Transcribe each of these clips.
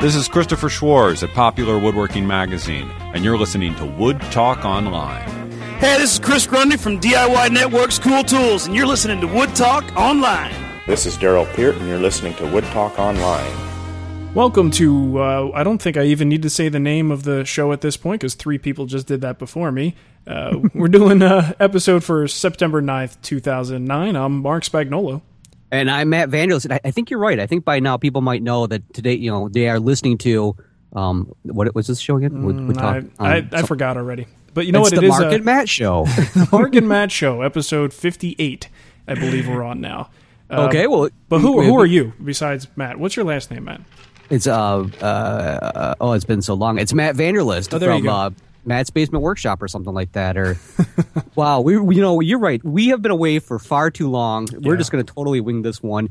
This is Christopher Schwarz at Popular Woodworking Magazine, and you're listening to Wood Talk Online. Hey, this is Chris Grundy from DIY Network's Cool Tools, and you're listening to Wood Talk Online. This is Darrell Peart, and you're listening to Wood Talk Online. Welcome to, uh, I don't think I even need to say the name of the show at this point because three people just did that before me. Uh, we're doing an episode for September 9th, 2009. I'm Marc Spagnuolo. And I'm Matt Vanderlist. I, I think you're right. I think by now people might know that today, you know, they are listening to, um, what was this show again? Wood Talk, Mm, I, um, I, I forgot already. But you know it's what? the It is Marc uh, and Matt show. the Marc and Matt Show, episode 58, I believe we're on now. Uh, okay, well, But who, who are you besides Matt? What's your last name, Matt? It's uh, uh, oh, it's been so long. It's Matt Vanderlist Oh, from uh, Matt's Basement Workshop or something like that. Or wow, we you know you're right. We have been away for far too long. We're Yeah. just going to totally wing this one.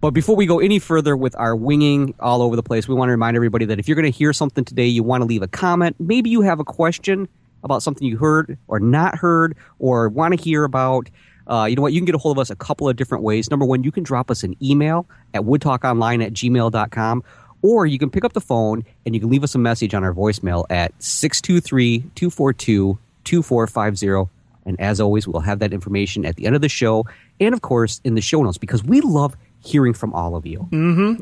But before we go any further with our winging all over the place, we want to remind everybody that if you're going to hear something today, you want to leave a comment. Maybe you have a question about something you heard or not heard or want to hear about. Uh, you know what? You can get a hold of us a couple of different ways. Number one, you can drop us an email at woodtalkonline at gmail.com, or you can pick up the phone and you can leave us a message on our voicemail at 623 242 2450. And as always, we'll have that information at the end of the show and, of course, in the show notes because we love hearing from all of you.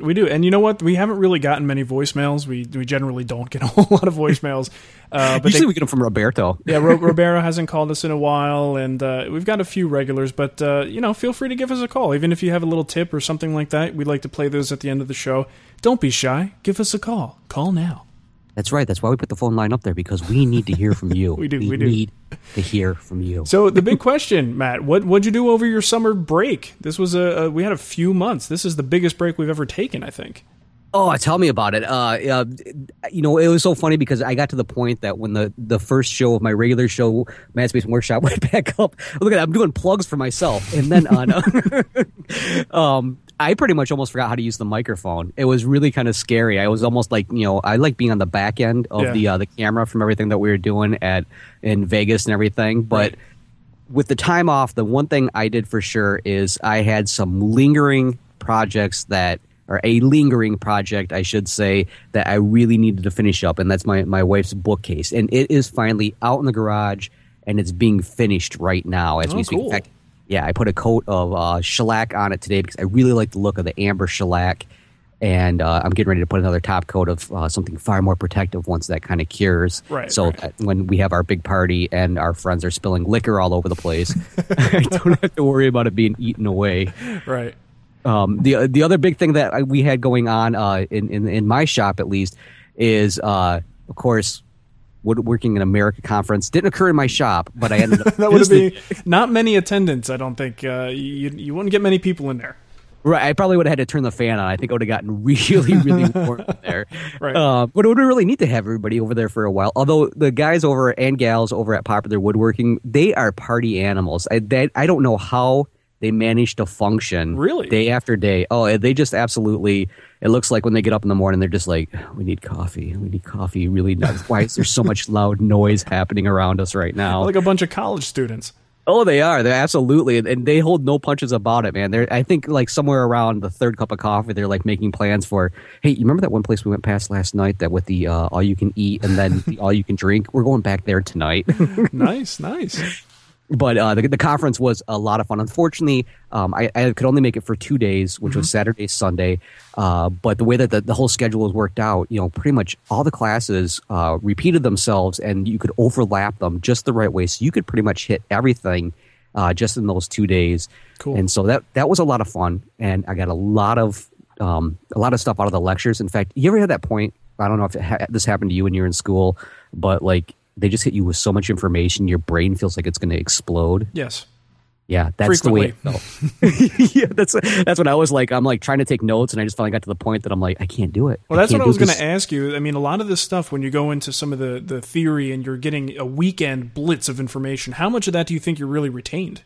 We do, and you know what? We haven't really gotten many voicemails. We we generally don't get a whole lot of voicemails. Uh, but Usually they, we get them from Roberto. yeah, Ro- Roberto hasn't called us in a while, and uh, we've got a few regulars. But uh, you know, feel free to give us a call, even if you have a little tip or something like that. We'd like to play those at the end of the show. Don't be shy. Give us a call. Call now. That's right. That's why we put the phone line up there because we need to hear from you. We do, we do. need to hear from you. So the big question, Matt, what what'd you do over your summer break? This was a, a we had a few months. This is the biggest break we've ever taken, I think. Oh, tell me about it. Uh, uh, you know, it was so funny because I got to the point that when the, the first show of my regular show, Matt's Basement Workshop, went back up. Look at that, I'm doing plugs for myself, and then on, um, I pretty much almost forgot how to use the microphone. It was really kind of scary. I was almost like, you know, I like being on the back end of Yeah. the uh, the camera from everything that we were doing at in Vegas and everything, but. Right. With the time off, the one thing I did for sure is I had some lingering projects that or a lingering project, I should say, that I really needed to finish up, and that's my, my wife's bookcase. And it is finally out in the garage, and it's being finished right now as Oh, we speak. cool. In fact, yeah, I put a coat of uh, shellac on it today because I really like the look of the amber shellac, and uh, I'm getting ready to put another top coat of uh, something far more protective once that kind of cures. Right, So right. that when we have our big party and our friends are spilling liquor all over the place, I don't have to worry about it being eaten away. Right. Um, the the other big thing that I- we had going on uh, in, in in my shop at least is uh, of course woodworking in America conference didn't occur in my shop, but I ended up That would be not many attendants. I don't think uh, you you wouldn't get many people in there. Right, I probably would have had to turn the fan on. I think it would have gotten really, really warm there. Right. Uh, but it would be really neat to have everybody over there for a while. Although the guys over and gals over at Popular Woodworking, they are party animals. I, they, I don't know how they manage to function Really? day after day. Oh, they just absolutely. It looks like when they get up in the morning, they're just like, "We need coffee. We need coffee." Really, nuts. why is there so much loud noise happening around us right now? Like a bunch of college students. Oh, they are. They're absolutely, and they hold no punches about it, man. They're, I think, like somewhere around the third cup of coffee, they're like making plans for. Hey, you remember that one place we went past last night that with the uh, all you can eat and then the all you can drink? We're going back there tonight. Nice, nice. But uh, the, the conference was a lot of fun. Unfortunately, um, I, I could only make it for two days, which was Saturday, Sunday. Uh, but the way that the, the whole schedule was worked out, you know, pretty much all the classes uh, repeated themselves, and you could overlap them just the right way, so you could pretty much hit everything uh, just in those two days. Cool. And so that that was a lot of fun, and I got a lot of um, a lot of stuff out of the lectures. In fact, you ever had that point? I don't know if ha- this happened to you when you were in school, but like they just hit you with so much information, your brain feels like it's going to explode. Yes. Yeah, that's the way yeah, that's that's what I was like. I'm like trying to take notes, and I just finally got to the point that I'm like, I can't do it. Well, that's can't what I was going to ask you. I mean, a lot of this stuff, when you go into some of the, the theory and you're getting a weekend blitz of information, how much of that do you think you're really retained?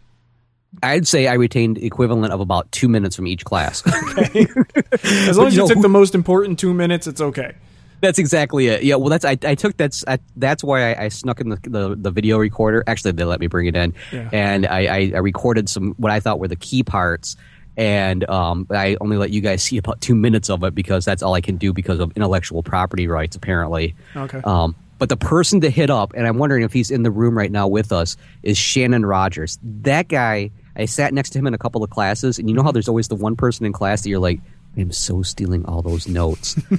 I'd say I retained equivalent of about two minutes from each class. As long as you know, took the most important two minutes, it's okay. That's exactly it. Yeah, well, that's I, I took that's I, that's why I, I snuck in the, the the video recorder. Actually, they let me bring it in, Yeah. and I, I, I recorded some what I thought were the key parts, and um, I only let you guys see about two minutes of it because that's all I can do because of intellectual property rights, apparently. Okay. Um, but the person to hit up, and I'm wondering if he's in the room right now with us, is Shannon Rogers. That guy, I sat next to him in a couple of classes, and you know how there's always the one person in class that you're like, I'm so stealing all those notes.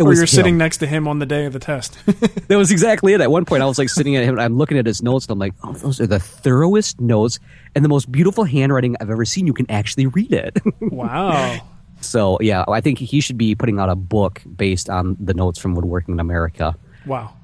Or you're sitting next to him on the day of the test. That was exactly it. At one point, I was like sitting at him, and I'm looking at his notes, and I'm like, oh, those are the thoroughest notes and the most beautiful handwriting I've ever seen. You can actually read it. wow. so, yeah, I think he should be putting out a book based on the notes from Woodworking in America. Wow.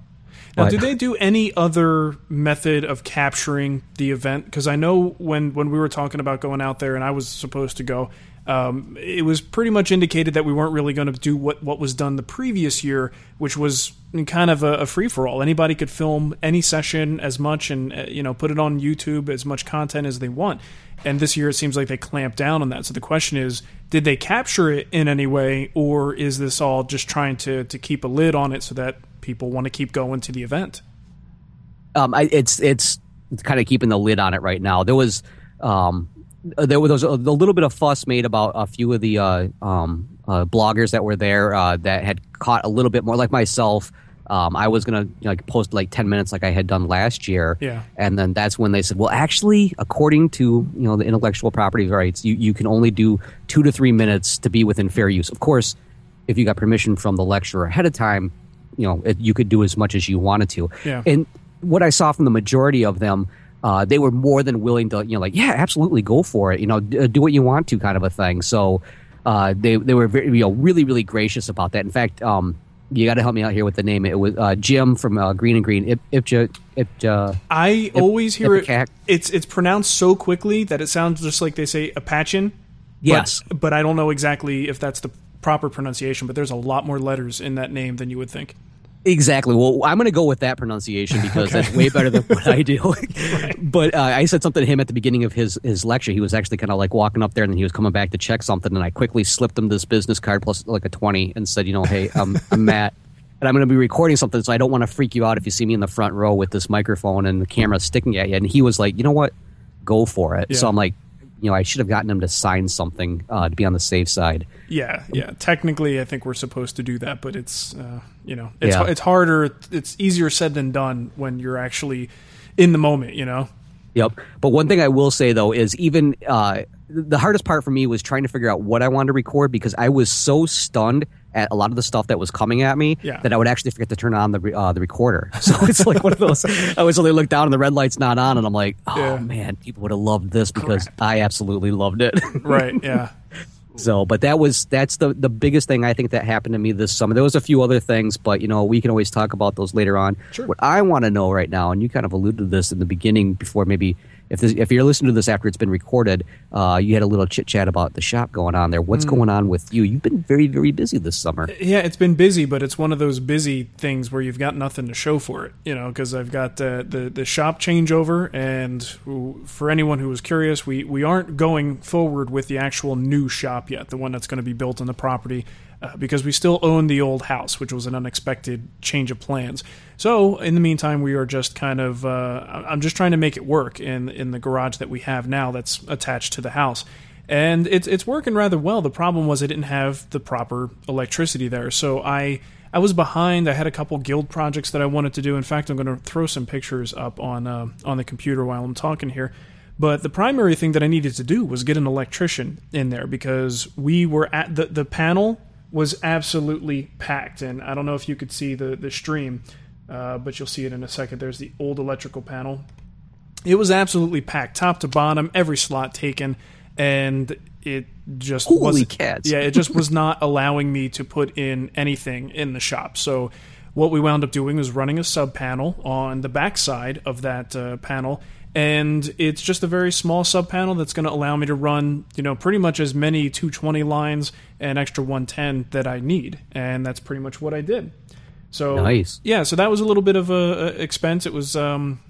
Now, do they do any other method of capturing the event? Because I know when when we were talking about going out there, and I was supposed to go, um, it was pretty much indicated that we weren't really going to do what what was done the previous year, which was kind of a, a free for all. Anybody could film any session as much, and uh, you know put it on YouTube as much content as they want. And this year, it seems like they clamped down on that. So the question is, did they capture it in any way, or is this all just trying to to keep a lid on it so that people want to keep going to the event? um, I, it's it's kind of keeping the lid on it right now. There was um, there was a, a little bit of fuss made about a few of the uh, um, uh, bloggers that were there uh, that had caught a little bit more, like myself. Um, I was gonna you know, like post like ten minutes, like I had done last year. Yeah. And then that's when they said, well, actually, according to you know the intellectual property rights, you, you can only do two to three minutes to be within fair use. Of course, if you got permission from the lecturer ahead of time, you know it, you could do as much as you wanted to. Yeah. And what I saw from the majority of them, uh, they were more than willing to, you know, like, yeah, absolutely, go for it. You know, d- do what you want to, kind of a thing. So uh, they they were very, you know, really, really gracious about that. In fact, um, you got to help me out here with the name. It was uh, Jim from uh, Greene and Greene. Ip, Ipja, Ipja. I always hear it. It's it's pronounced so quickly that it sounds just like they say Apachen. Yes. but, but I don't know exactly if that's the proper pronunciation. But there's a lot more letters in that name than you would think. Exactly. Well, I'm going to go with that pronunciation because that's way better than what I do. But uh, I said something to him at the beginning of his his lecture. He was actually kind of like walking up there, and then he was coming back to check something, and I quickly slipped him this business card plus like a twenty, and said, you know, hey, um, I'm Matt. And I'm going to be recording something, so I don't want to freak you out if you see me in the front row with this microphone and the camera sticking at you. And he was like, you know what, go for it. So I'm like, you know, I should have gotten him to sign something uh, to be on the safe side. Yeah, yeah. Technically, I think we're supposed to do that, but it's uh, you know it's Yeah. it's harder. It's easier said than done when you're actually in the moment. You know. Yep. But one thing I will say though is even uh, the hardest part for me was trying to figure out what I wanted to record because I was so stunned at a lot of the stuff that was coming at me Yeah. that I would actually forget to turn on the re- uh, the recorder. So it's like one of those. I always only look down and the red light's not on, and I'm like, oh Yeah. man, people would have loved this because I absolutely loved it. Right. Yeah. So, but that was that's the the biggest thing I think that happened to me this summer. There was a few other things, but you know we can always talk about those later on. Sure. What I want to know right now, and you kind of alluded to this in the beginning before maybe. If, this, if you're listening to this after it's been recorded, uh, you had a little chit chat about the shop going on there. Mm. What's going on with you? You've been very, very busy this summer. Yeah, it's been busy, but it's one of those busy things where you've got nothing to show for it. You know, because I've got uh, the the shop changeover, and for anyone who was curious, we we aren't going forward with the actual new shop yet, the one that's going to be built on the property. Uh, because we still own the old house, which was an unexpected change of plans. So, in the meantime, we are just kind of, uh, I'm just trying to make it work in in the garage that we have now that's attached to the house and it's it's working rather well. The problem was I didn't have the proper electricity there, so I I was behind. I had a couple guild projects that I wanted to do. In fact, I'm going to throw some pictures up on uh, on the computer while I'm talking here. But the primary thing that I needed to do was get an electrician in there because we were at the the panel was absolutely packed, and I don't know if you could see the the stream, uh, but you'll see it in a second. There's the old electrical panel it was absolutely packed, top to bottom, every slot taken, and it just Holy wasn't. cats. Yeah, it just was not allowing me to put in anything in the shop. So what we wound up doing was running a sub panel on the back side of that uh, panel. And it's just a very small sub panel that's going to allow me to run, you know, pretty much as many 220 lines and extra 110 that I need, and that's pretty much what I did. So Nice. yeah, so that was a little bit of a, a expense. It was um,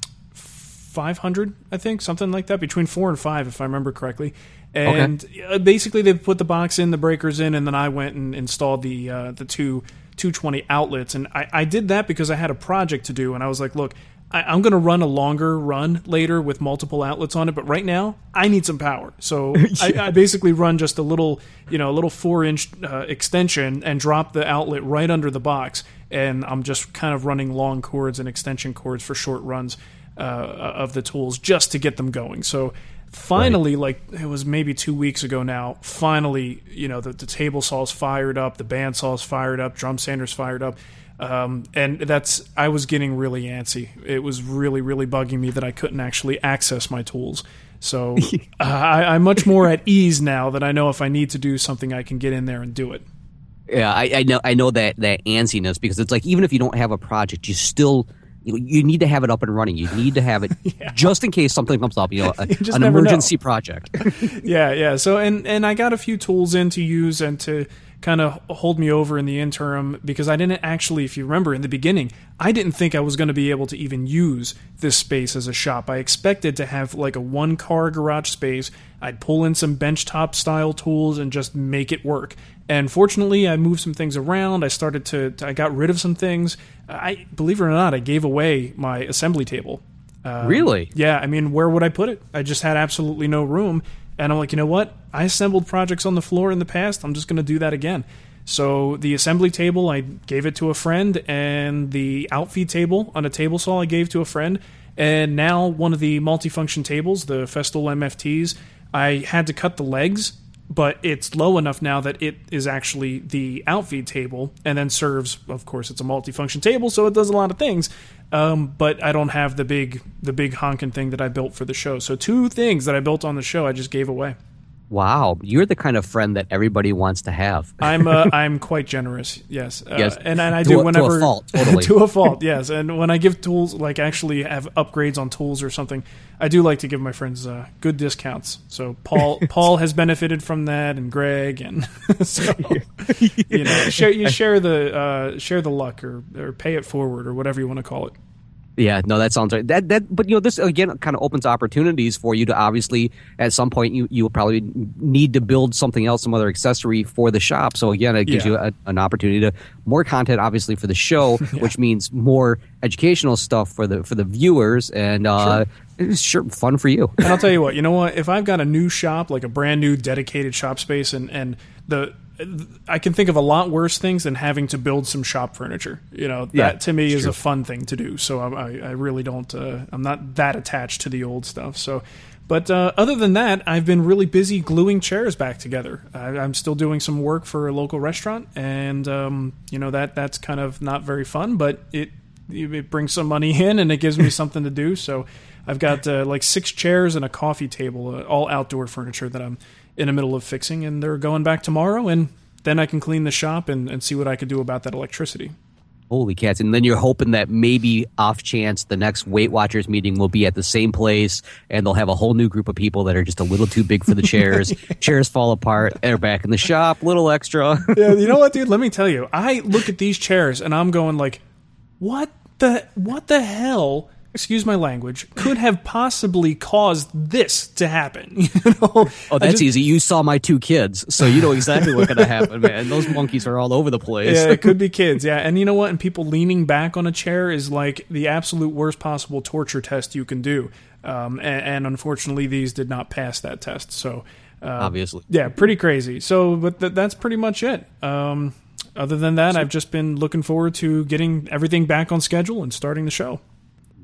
500 i think something like that between four and five if i remember correctly and uh, basically they put the box in the breakers in and then i went and installed the uh, the two 220 outlets and I, I did that because i had a project to do and i was like look I, I'm going to run a longer run later with multiple outlets on it, but right now I need some power. So I, I basically run just a little, you know, a little four inch uh, extension and drop the outlet right under the box, and I'm just kind of running long cords and extension cords for short runs uh, of the tools just to get them going. So finally like it was maybe two weeks ago now finally you know the, the table saw's fired up the bandsaw's fired up drum sander's fired up um, and that's i was getting really antsy it was really really bugging me that i couldn't actually access my tools so uh, I, i'm much more at ease now that i know if i need to do something i can get in there and do it Yeah, I, I know. I know that that antsiness because it's like even if you don't have a project, you still you, you need to have it up and running. You need to have it just in case something comes up. You know, a, just an never know. emergency project. yeah, yeah. So and and I got a few tools in to use and to kind of hold me over in the interim because I didn't actually, if you remember in the beginning, I didn't think I was going to be able to even use this space as a shop. I expected to have like a one car garage space. I'd pull in some benchtop style tools and just make it work. And fortunately, I moved some things around. I started to, I got rid of some things. I believe it or not, I gave away my assembly table. Um, really? Yeah, I mean, where would I put it? I just had absolutely no room. And I'm like, you know what? I assembled projects on the floor in the past. I'm just going to do that again. So the assembly table, I gave it to a friend, and the outfeed table on a table saw, I gave to a friend. And now one of the multifunction tables, the Festool MFTs, I had to cut the legs, but it's low enough now that it is actually the outfeed table, and then serves. Of course, it's a multifunction table, so it does a lot of things. Um, but I don't have the big the big honking thing that I built for the show. So two things that I built on the show, I just gave away. Wow, you're the kind of friend that everybody wants to have. I'm uh, I'm quite generous, yes, uh, Yes. and and I To do a- to a whenever fault, totally. to a fault, yes. And when I give tools, like actually have upgrades on tools or something, I do like to give my friends uh, good discounts. So Paul Paul has benefited from that, and Greg, and so you know, share you share the uh, share the luck or or pay it forward or whatever you want to call it. Yeah, no, that sounds right. That that, but you know, this again kind of opens opportunities for you to obviously at some point you you will probably need to build something else, some other accessory for the shop. So again, it gives Yeah. you a, an opportunity to more content, obviously for the show, which means more educational stuff for the for the viewers, and uh, it's sure fun for you. And I'll tell you what, you know what? If I've got a new shop, like a brand new dedicated shop space, and and the I can think of a lot worse things than having to build some shop furniture. You know, that Yeah, to me is true. a fun thing to do. So I, I, really don't. Uh, I'm not that attached to the old stuff. So, but uh, other than that, I've been really busy gluing chairs back together. I, I'm still doing some work for a local restaurant, and um, you know that that's kind of not very fun, but it it brings some money in and it gives me something to do. So I've got uh, like six chairs and a coffee table, uh, all outdoor furniture that I'm in the middle of fixing, and they're going back tomorrow. And then I can clean the shop and, and see what I could do about that electricity. Holy cats! And then you're hoping that maybe off chance the next Weight Watchers meeting will be at the same place, and they'll have a whole new group of people that are just a little too big for the chairs. Chairs fall apart. They're back in the shop. Little extra. yeah, you know what, dude? Let me tell you. I look at these chairs and I'm going like, what the what the hell? Excuse my language. Could have possibly caused this to happen. You know? Oh, that's just- easy. You saw my two kids, so you know exactly what's going to happen, man. Those monkeys are all over the place. Yeah, it could be kids. Yeah, and you know what? And people leaning back on a chair is like the absolute worst possible torture test you can do. Um, and, and unfortunately, these did not pass that test. So, uh, Obviously. yeah, pretty crazy. So, but th- that's pretty much it. Um, other than that, I've just been looking forward to getting everything back on schedule and starting the show.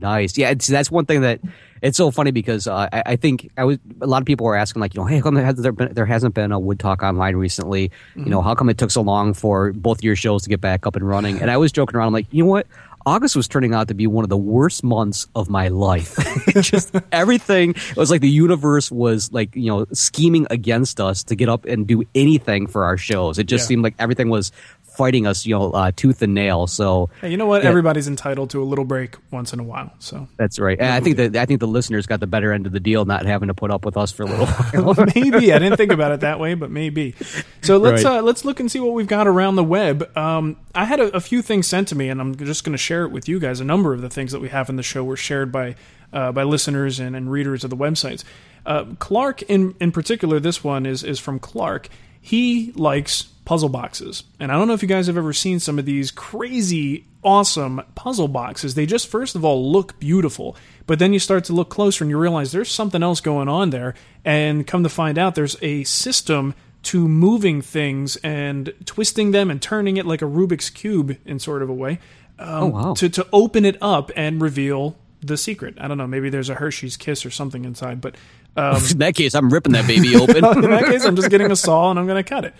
Nice. Yeah, it's, that's one thing that it's so funny because uh, I, I think I was a lot of people were asking like, you know, hey, how come there, has there, been, there hasn't been a Wood Talk online recently? You know, how come it took so long for both your shows to get back up and running? And I was joking around, I'm like, you know what? August was turning out to be one of the worst months of my life. Just everything. It was like the universe was like, you know, scheming against us to get up and do anything for our shows. It just Yeah. seemed like everything was fighting us, you know, uh, tooth and nail. So Hey, you know what? Yeah. Everybody's entitled to a little break once in a while. So that's right. And I think that I think the listeners got the better end of the deal, not having to put up with us for a little while. maybe I didn't think about it that way, but maybe. So let's Right. uh, let's look and see what we've got around the web. Um, I had a, a few things sent to me, and I'm just going to share it with you guys. A number of the things that we have in the show were shared by uh, by listeners and, and readers of the websites. Uh, Clark, in in particular, this one is is from Clark. He likes puzzle boxes. And I don't know if you guys have ever seen some of these crazy, awesome puzzle boxes. They just, first of all, look beautiful. But then you start to look closer and you realize there's something else going on there. And come to find out, there's a system to moving things and twisting them and turning it like a Rubik's Cube in sort of a way. Um, Oh, wow. To, to open it up and reveal the secret. I don't know. Maybe there's a Hershey's Kiss or something inside. But um, In that case, I'm ripping that baby open. in that case, I'm just getting a saw and I'm going to cut it.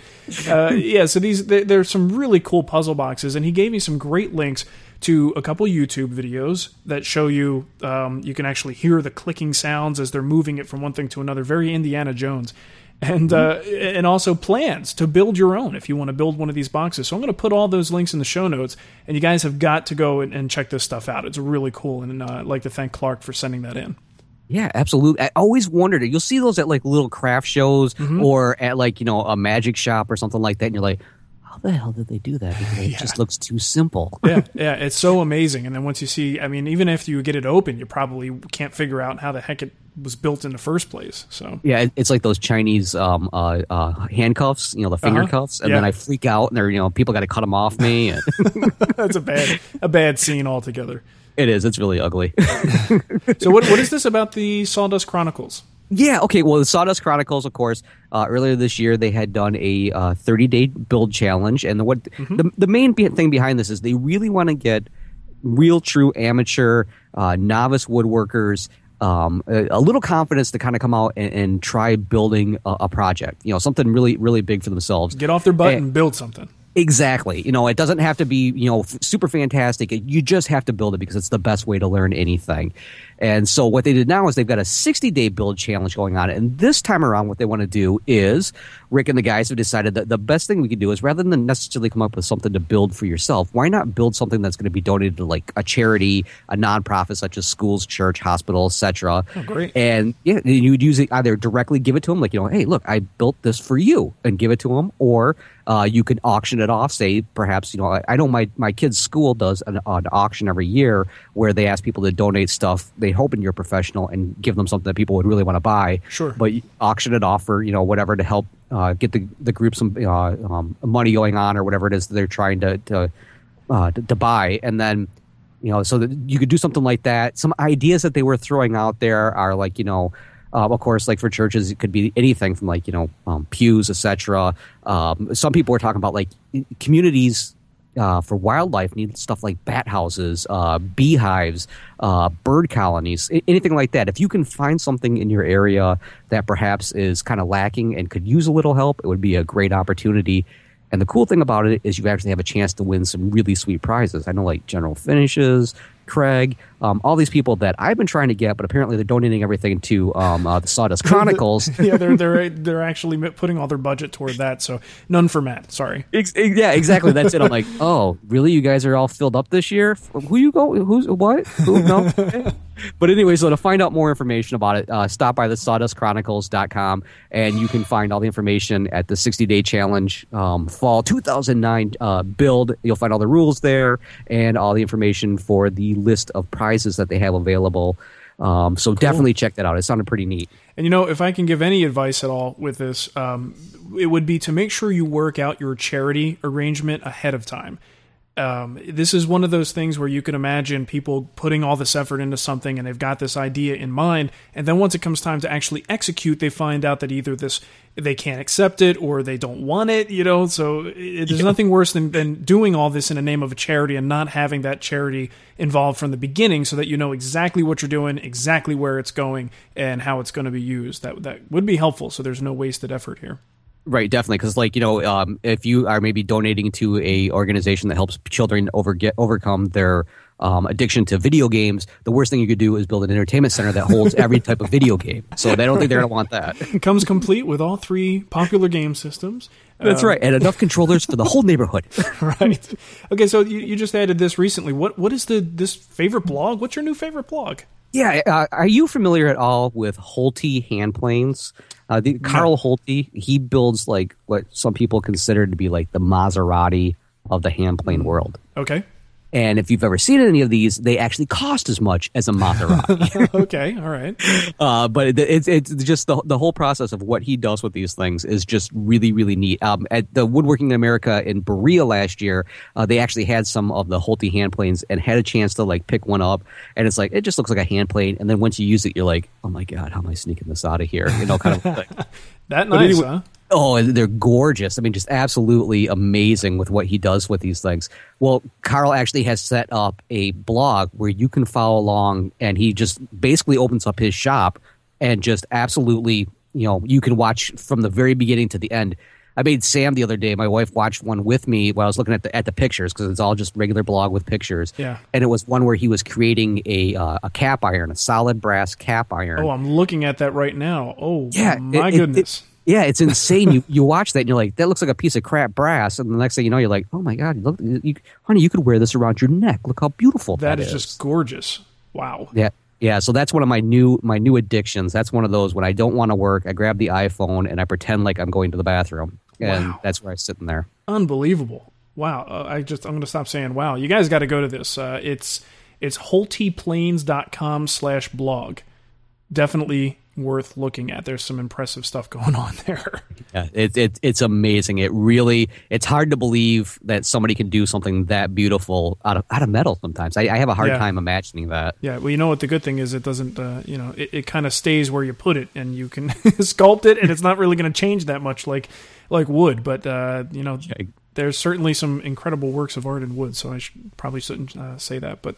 Uh, yeah, so these there, there's some really cool puzzle boxes, and he gave me some great links to a couple YouTube videos that show you um, you can actually hear the clicking sounds as they're moving it from one thing to another. Very Indiana Jones. And uh, and also plans to build your own if you want to build one of these boxes. So I'm going to put all those links in the show notes, and you guys have got to go and, and check this stuff out. It's really cool, and uh, I'd like to thank Clark for sending that in. Yeah, absolutely. I always wondered it. You'll see those at like little craft shows Mm-hmm. or at like, you know, a magic shop or something like that. And you're like, how the hell did they do that? Because it just looks too simple. yeah, yeah, it's so amazing. And then once you see, I mean, even if you get it open, you probably can't figure out how the heck it was built in the first place. So Yeah, it's like those Chinese um, uh, uh, handcuffs, you know, the finger Uh-huh. cuffs. And Yeah. then I freak out and they're, you know, people got to cut them off me. And that's a bad, a bad scene altogether. It is. It's really ugly. So what, what is this about the Sawdust Chronicles? Yeah, okay. Well, the Sawdust Chronicles, of course, uh, earlier this year they had done a uh, 30 day build challenge, and the, what the the main be- thing behind this is they really want to get real, true amateur uh, novice woodworkers. Um, a, a little confidence to kind of come out and, and try building a, a project, you know, something really, really big for themselves. Get off their butt Eh. and build something. Exactly. You know, it doesn't have to be, you know, f- super fantastic. You just have to build it because it's the best way to learn anything. And so what they did now is they've got a 60 day build challenge going on. And this time around, what they want to do is Rick and the guys have decided that the best thing we can do is rather than necessarily come up with something to build for yourself, why not build something that's going to be donated to like a charity, a nonprofit such as schools, church, hospital, etc. Oh, great. And yeah, you would use it either directly give it to them, like you know, hey, look, I built this for you, and give it to them, or uh, you can auction it off. Say, perhaps you know, I, I know my my kid's school does an, an auction every year where they ask people to donate stuff. They hope in your professional and give them something that people would really want to buy. Sure. but auction it off for you know whatever to help uh, get the the group some uh, um, money going on or whatever it is that they're trying to to, uh, to, to buy, and then you know so that you could do something like that some ideas that they were throwing out there are like you know um, of course like for churches it could be anything from like you know um, pews etc um, some people were talking about like communities uh, for wildlife need stuff like bat houses, uh, beehives, uh, bird colonies, anything like that. If you can find something in your area that perhaps is kind of lacking and could use a little help, it would be a great opportunity. And the cool thing about it is you actually have a chance to win some really sweet prizes. I know like General Finishes, Kreg, um, all these people that I've been trying to get, but apparently they're donating everything to um, uh, the Sawdust Chronicles. yeah, they're they're they're actually putting all their budget toward that. So none for Matt. Sorry. Ex- yeah, exactly. That's it. I'm like, oh, really? You guys are all filled up this year? Who you go? Who's what? Who? No. but anyway, so to find out more information about it, uh, stop by the sawdustchronicles.com and you can find all the information at the 60 day challenge um, fall 2009 uh, build. You'll find all the rules there and all the information for the list of prizes that they have available. Um, so definitely check that out. It sounded pretty neat. And you know, if I can give any advice at all with this, um, it would be to make sure you work out your charity arrangement ahead of time. Um, this is one of those things where you can imagine people putting all this effort into something and they've got this idea in mind, and then once it comes time to actually execute, they find out that either this they can't accept it or they don't want it. You know, so it, there's nothing worse than, than doing all this in the name of a charity and not having that charity involved from the beginning, so that you know exactly what you're doing, exactly where it's going, and how it's going to be used. That that would be helpful. So there's no wasted effort here. Right, definitely, because like you know, um, if you are maybe donating to a organization that helps children over get overcome their um, addiction to video games, the worst thing you could do is build an entertainment center that holds every type of video game. So they don't think they're going to want that. It comes complete with all three popular game systems. That's right, and enough controllers for the whole neighborhood. right. Okay, so you, you just added this recently. What what is the this favorite blog? What's your new favorite blog? Yeah, uh, are you familiar at all with Holtey hand planes? Uh, the, Karl Holtey, he builds like what some people consider to be like the Maserati of the hand plane world. Okay. And if you've ever seen any of these, they actually cost as much as a Maserati. okay, all right. uh, but it, it's it's just the the whole process of what he does with these things is just really really neat. Um, at the Woodworking in America in Berea last year, uh, they actually had some of the Holtey hand planes and had a chance to like pick one up, and it's like it just looks like a hand plane, and then once you use it, you're like, oh my god, how am I sneaking this out of here? You know, kind of. Like, That nice, anyway- huh? Oh, they're gorgeous. I mean, just absolutely amazing with what he does with these things. Well, Carl actually has set up a blog where you can follow along, and he just basically opens up his shop and just absolutely, you know, you can watch from the very beginning to the end. I made Sam the other day. My wife watched one with me while I was looking at the at the pictures because it's all just regular blog with pictures. Yeah. and it was one where he was creating a uh, a cap iron, a solid brass cap iron. Oh, I'm looking at that right now. Oh, Yeah, my it- it- goodness. Yeah, it's insane. you you watch that and you're like, that looks like a piece of crap brass, and the next thing you know, you're like, oh my god, look, you, honey, you could wear this around your neck. Look how beautiful that is just gorgeous. Wow. yeah. Yeah, so that's one of my new my new addictions. That's one of those when I don't want to work, I grab the iPhone and I pretend like I'm going to the bathroom, and Wow. that's where I sit in there. Unbelievable. Wow. Uh, I just I'm going to stop saying wow. You guys got to go to this. Uh, it's it's holteyplanes.com slash blog. Definitely worth looking at. There's some impressive stuff going on there. Yeah, it, it it's amazing. It really it's hard to believe that somebody can do something that beautiful out of out of metal. Sometimes I, I have a hard Yeah. time imagining that. Yeah, well, you know what the good thing is? It doesn't, uh, you know, it, it kind of stays where you put it, and you can sculpt it, and it's not really going to change that much, like like wood. But uh, you know, there's certainly some incredible works of art in wood. So I should, probably shouldn't uh, say that, but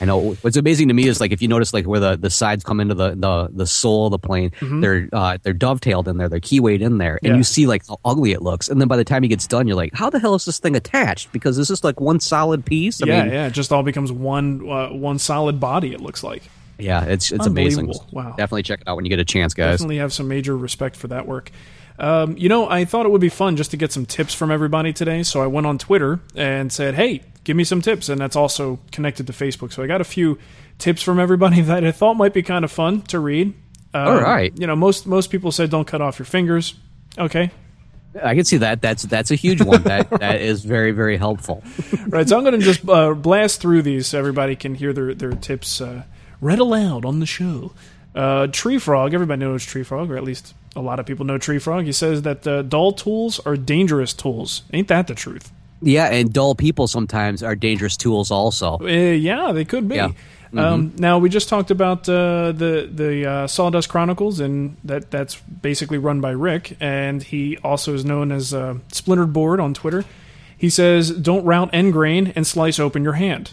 I know what's amazing to me is like if you notice like where the, the sides come into the, the, the sole of the plane, they're uh, they're dovetailed in there, they're keywayed in there, and Mm-hmm. Yeah. you see like how ugly it looks, and then by the time he gets done, you're like, how the hell is this thing attached? Because this is like one solid piece. I yeah, mean, yeah, it just all becomes one uh, one solid body. It looks like. yeah, it's it's amazing. Wow. Definitely check it out when you get a chance, guys. Definitely have some major respect for that work. Um, you know, I thought it would be fun just to get some tips from everybody today. So I went on Twitter and said, hey, give me some tips. And that's also connected to Facebook. So I got a few tips from everybody that I thought might be kind of fun to read. Um, All right. You know, most, most people said don't cut off your fingers. Okay. I can see that. That's that's a huge one. that that is very very helpful. Right. So I'm going to just uh, blast through these so everybody can hear their, their tips uh, read aloud on the show. Uh, Tree Frog, everybody knows Tree Frog, or at least a lot of people know Tree Frog. He says that uh, dull tools are dangerous tools. Ain't that the truth? Yeah, and dull people sometimes are dangerous tools also. Uh, yeah, they could be. Yeah. Um, now we just talked about uh, the the uh, Sawdust Chronicles, and that that's basically run by Rick, and he also is known as uh, Splintered Board on Twitter. He says, "Don't route end grain and slice open your hand."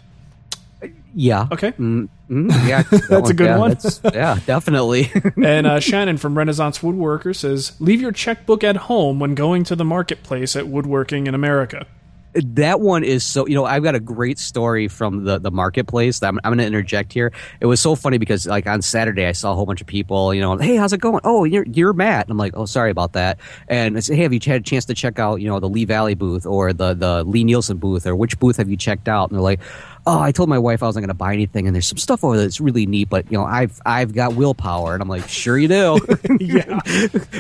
Yeah. Okay. Mm, yeah. That's a good yeah, one. yeah, definitely. and uh, Shannon from Renaissance Woodworker says, "Leave your checkbook at home when going to the marketplace at Woodworking in America." that one is so you know i've got a great story from the the marketplace that i'm, I'm going to interject here it was so funny because like on saturday i saw a whole bunch of people you know hey how's it going oh you're you're matt and i'm like oh sorry about that and i said hey have you had a chance to check out you know the lee valley booth or the the Lie-Nielsen booth or which booth have you checked out and they're like oh i told my wife i wasn't going to buy anything and there's some stuff over there that's really neat but you know i've i've got willpower and i'm like sure you do Yeah,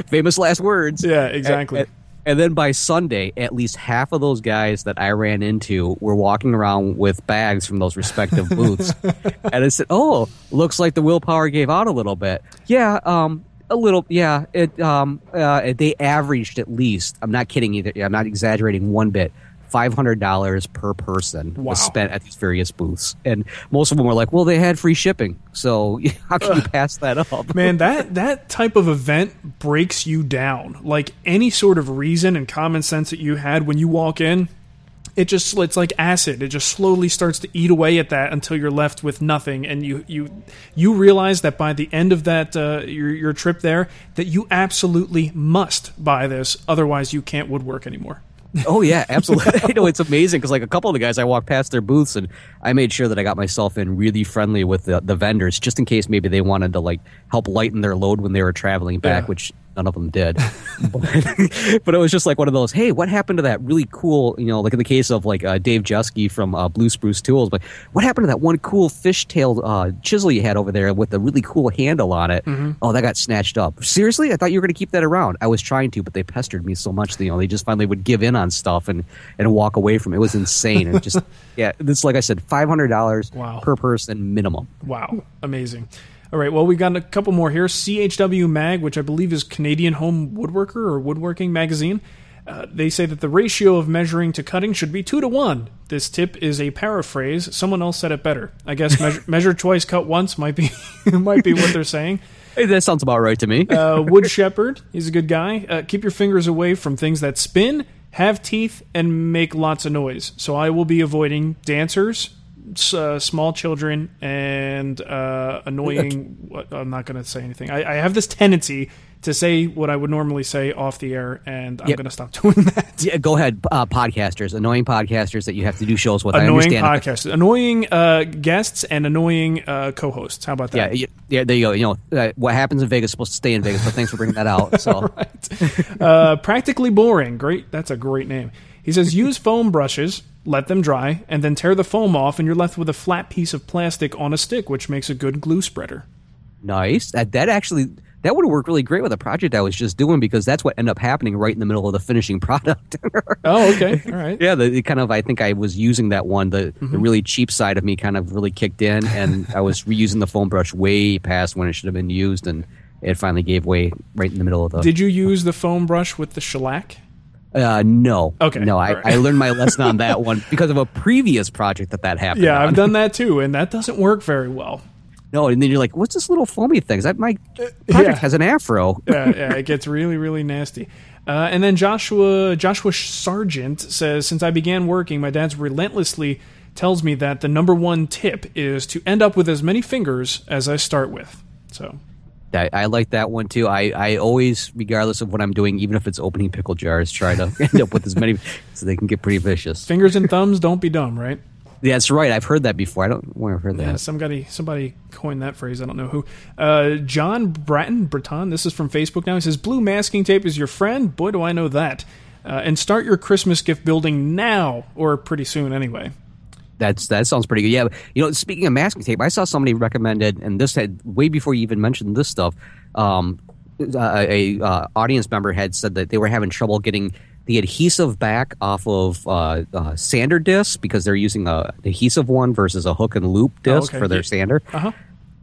famous last words yeah, exactly. and, and then by Sunday, at least half of those guys that I ran into were walking around with bags from those respective booths. and I said, "Oh, looks like the willpower gave out a little bit." Yeah, um, a little. Yeah, it. Um, uh, they averaged at least. I'm not kidding either. I'm not exaggerating one bit. Five hundred dollars per person Wow. was spent at these various booths, and most of them were like, "Well, they had free shipping, so how can you pass that up?" Man, that that type of event breaks you down. Like any sort of reason and common sense that you had when you walk in, it just it's like acid. It just slowly starts to eat away at that until you're left with nothing, and you you you realize that by the end of that uh, your your trip there, that you absolutely must buy this, otherwise you can't woodwork anymore. Oh yeah, absolutely. I know it's amazing because like a couple of the guys, I walked past their booths and I made sure that I got myself in really friendly with the, the vendors, just in case maybe they wanted to like help lighten their load when they were traveling back. Yeah. Which none of them did. but, but it was just like one of those. Hey, what happened to that really cool? You know, like in the case of like uh, Dave Jeske from uh, Blue Spruce Tools. But what happened to that one cool fishtail uh, chisel you had over there with the really cool handle on it? Oh, that got snatched up. Seriously, I thought you were going to keep that around. I was trying to, but they pestered me so much. That, you know, they just finally would give in on stuff and and walk away from it. It was insane. And just yeah, this like I said, five hundred dollars Wow. per person minimum. Wow, amazing. All right, well, we've got a couple more here. CHW Mag, which I believe is Canadian Home Woodworker or Woodworking Magazine. Uh, they say that the ratio of measuring to cutting should be two to one. This tip is a paraphrase. Someone else said it better. I guess measure, measure twice, cut once might be might be what they're saying. Hey, that sounds about right to me. Uh, Wood Shepherd, he's a good guy. Uh, keep your fingers away from things that spin, have teeth, and make lots of noise. So I will be avoiding dancers, uh, small children, and uh, annoying. I'm not going to say anything. I, I have this tendency to say what I would normally say off the air, and I'm Yep. going to stop doing that. Yeah, go ahead, uh, podcasters, annoying podcasters that you have to do shows with. I Annoying understand. podcasts, annoying uh, guests, and annoying uh, co-hosts. How about Yeah, that? y- yeah, there you go. You know, uh, what happens in Vegas is supposed to stay in Vegas. But thanks for bringing that out. So, Uh, practically boring. Great. That's a great name. He says use foam brushes, let them dry, and then tear the foam off, and you're left with a flat piece of plastic on a stick, which makes a good glue spreader. nice. That that actually that would work really great with a project I was just doing because that's what ended up happening right in the middle of the finishing product. Oh, okay. All right. yeah, the, it kind of I think I was using that one. The, Mm-hmm. the really cheap side of me kind of really kicked in, and I was reusing the foam brush way past when it should have been used, and it finally gave way right in the middle of the. Did you use the foam brush with the shellac? Uh, no. Okay, No, I, right. I learned my lesson on that one because of a previous project that that happened. Yeah, on. I've done that too, and that doesn't work very well. No, and then you're like, what's this little foamy thing? Is that my project yeah. has an afro. yeah, yeah, it gets really, really nasty. Uh, and then Joshua Joshua Sargent says, since I began working, my dad's relentlessly tells me that the number one tip is to end up with as many fingers as I start with. So I, I like that one too. I, I always, regardless of what I'm doing, even if it's opening pickle jars, try to end up with as many so they can get pretty vicious. fingers and thumbs, don't be dumb, right? Yeah, that's right. I've heard that before. I don't where I've heard Yeah, that. somebody somebody coined that phrase. I don't know who. Uh, John Bratton Breton. This is from Facebook now. He says, "Blue masking tape is your friend." Boy, do I know that. Uh, and start your Christmas gift building now, or pretty soon, anyway. That's that sounds pretty good. Yeah, you know, speaking of masking tape, I saw somebody recommended, and this had way before you even mentioned this stuff. Um, a, a uh, audience member had said that they were having trouble getting the adhesive back off of uh, uh, sander discs because they're using a an adhesive one versus a hook and loop disc okay. for their sander. Uh-huh.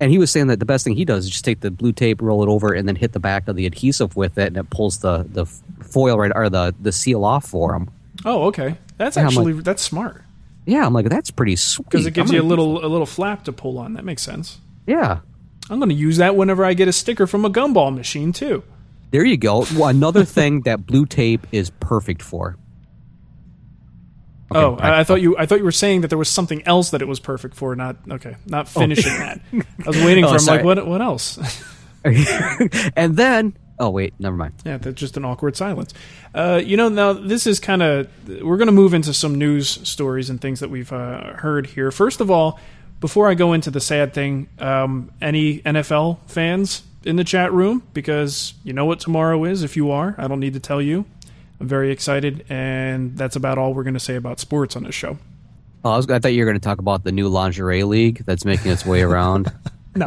And he was saying that the best thing he does is just take the blue tape, roll it over, and then hit the back of the adhesive with it, and it pulls the the foil right or the the seal off for him. Oh, okay. That's I'm actually that's smart Yeah, I'm like that's pretty sweet because it gives I'm you a little a little flap to pull on. That makes sense. Yeah, I'm going to use that whenever I get a sticker from a gumball machine too. there you go. Well, another thing that blue tape is perfect for. oh, I, I thought oh. you I thought you were saying that there was something else that it was perfect for. Not okay, not finishing oh. that. I was waiting Oh, for. him like sorry. what what else? and then, oh wait, never mind. Yeah, that's just an awkward silence. Uh, you know, now this is kind of we're going to move into some news stories and things that we've uh, heard here. First of all, before I go into the sad thing, um, any NFL fans in the chat room because you know what tomorrow is. If you are, I don't need to tell you. I'm very excited, and that's about all we're going to say about sports on this show. Oh, I, was, I thought you were going to talk about the new lingerie league that's making its way around. No,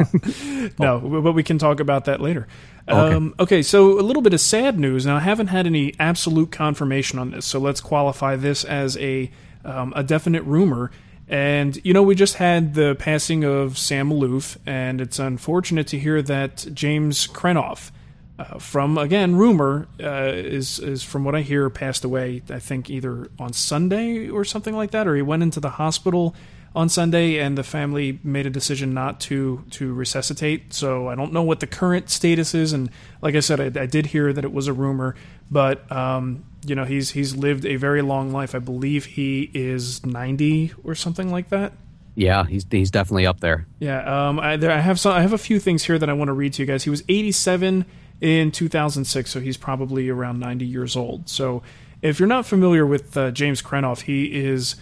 no, but we can talk about that later. Um, okay, so a little bit of sad news. Now, I haven't had any absolute confirmation on this, so let's qualify this as a um, a definite rumor. And you know, we just had the passing of Sam Maloof, and it's unfortunate to hear that James Krenov, uh, from again rumor, uh, is is from what I hear passed away. I think either on Sunday or something like that, or he went into the hospital on Sunday, and the family made a decision not to to resuscitate. So I don't know what the current status is, and like I said, I, I did hear that it was a rumor, but um, you know he's he's lived a very long life. I believe he is ninety or something like that. yeah, he's he's definitely up there. Yeah, um, I, there, I have some. I have a few things here that I want to read to you guys. He was 87 in 2006, so he's probably around 90 years old. So, if you're not familiar with uh, James Krenov, he is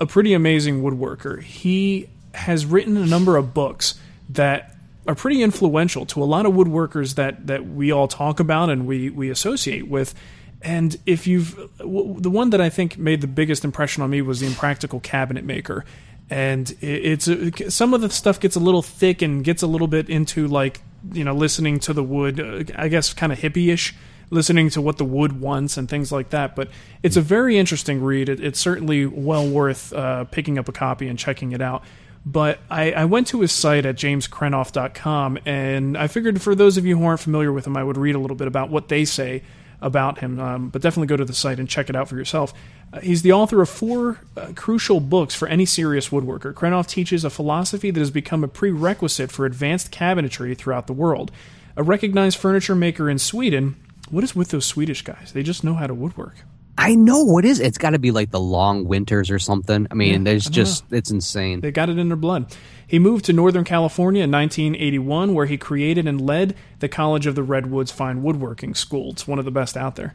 a pretty amazing woodworker. He has written a number of books that are pretty influential to a lot of woodworkers that that we all talk about and we we associate with. And if you've w- the one that I think made the biggest impression on me was the Impractical Cabinet Maker, and it, it's some of the stuff gets a little thick and gets a little bit into like you know listening to the wood, uh, I guess kind of hippie-ish listening to what the wood wants and things like that. But it's a very interesting read. It, it's certainly well worth uh, picking up a copy and checking it out. But I, I went to his site at jameskrenov.com, and I figured for those of you who aren't familiar with him, I would read a little bit about what they say about him. Um, but definitely go to the site and check it out for yourself. Uh, he's the author of four uh, crucial books for any serious woodworker. Krenov teaches a philosophy that has become a prerequisite for advanced cabinetry throughout the world. A recognized furniture maker in Sweden, what is with those Swedish guys? They just know how to woodwork. I know what is. It's got to be like the long winters or something. I mean, Yeah, there's I just it's insane. They got it in their blood. He moved to Northern California in 1981, where he created and led the College of the Redwoods Fine Woodworking School. It's one of the best out there.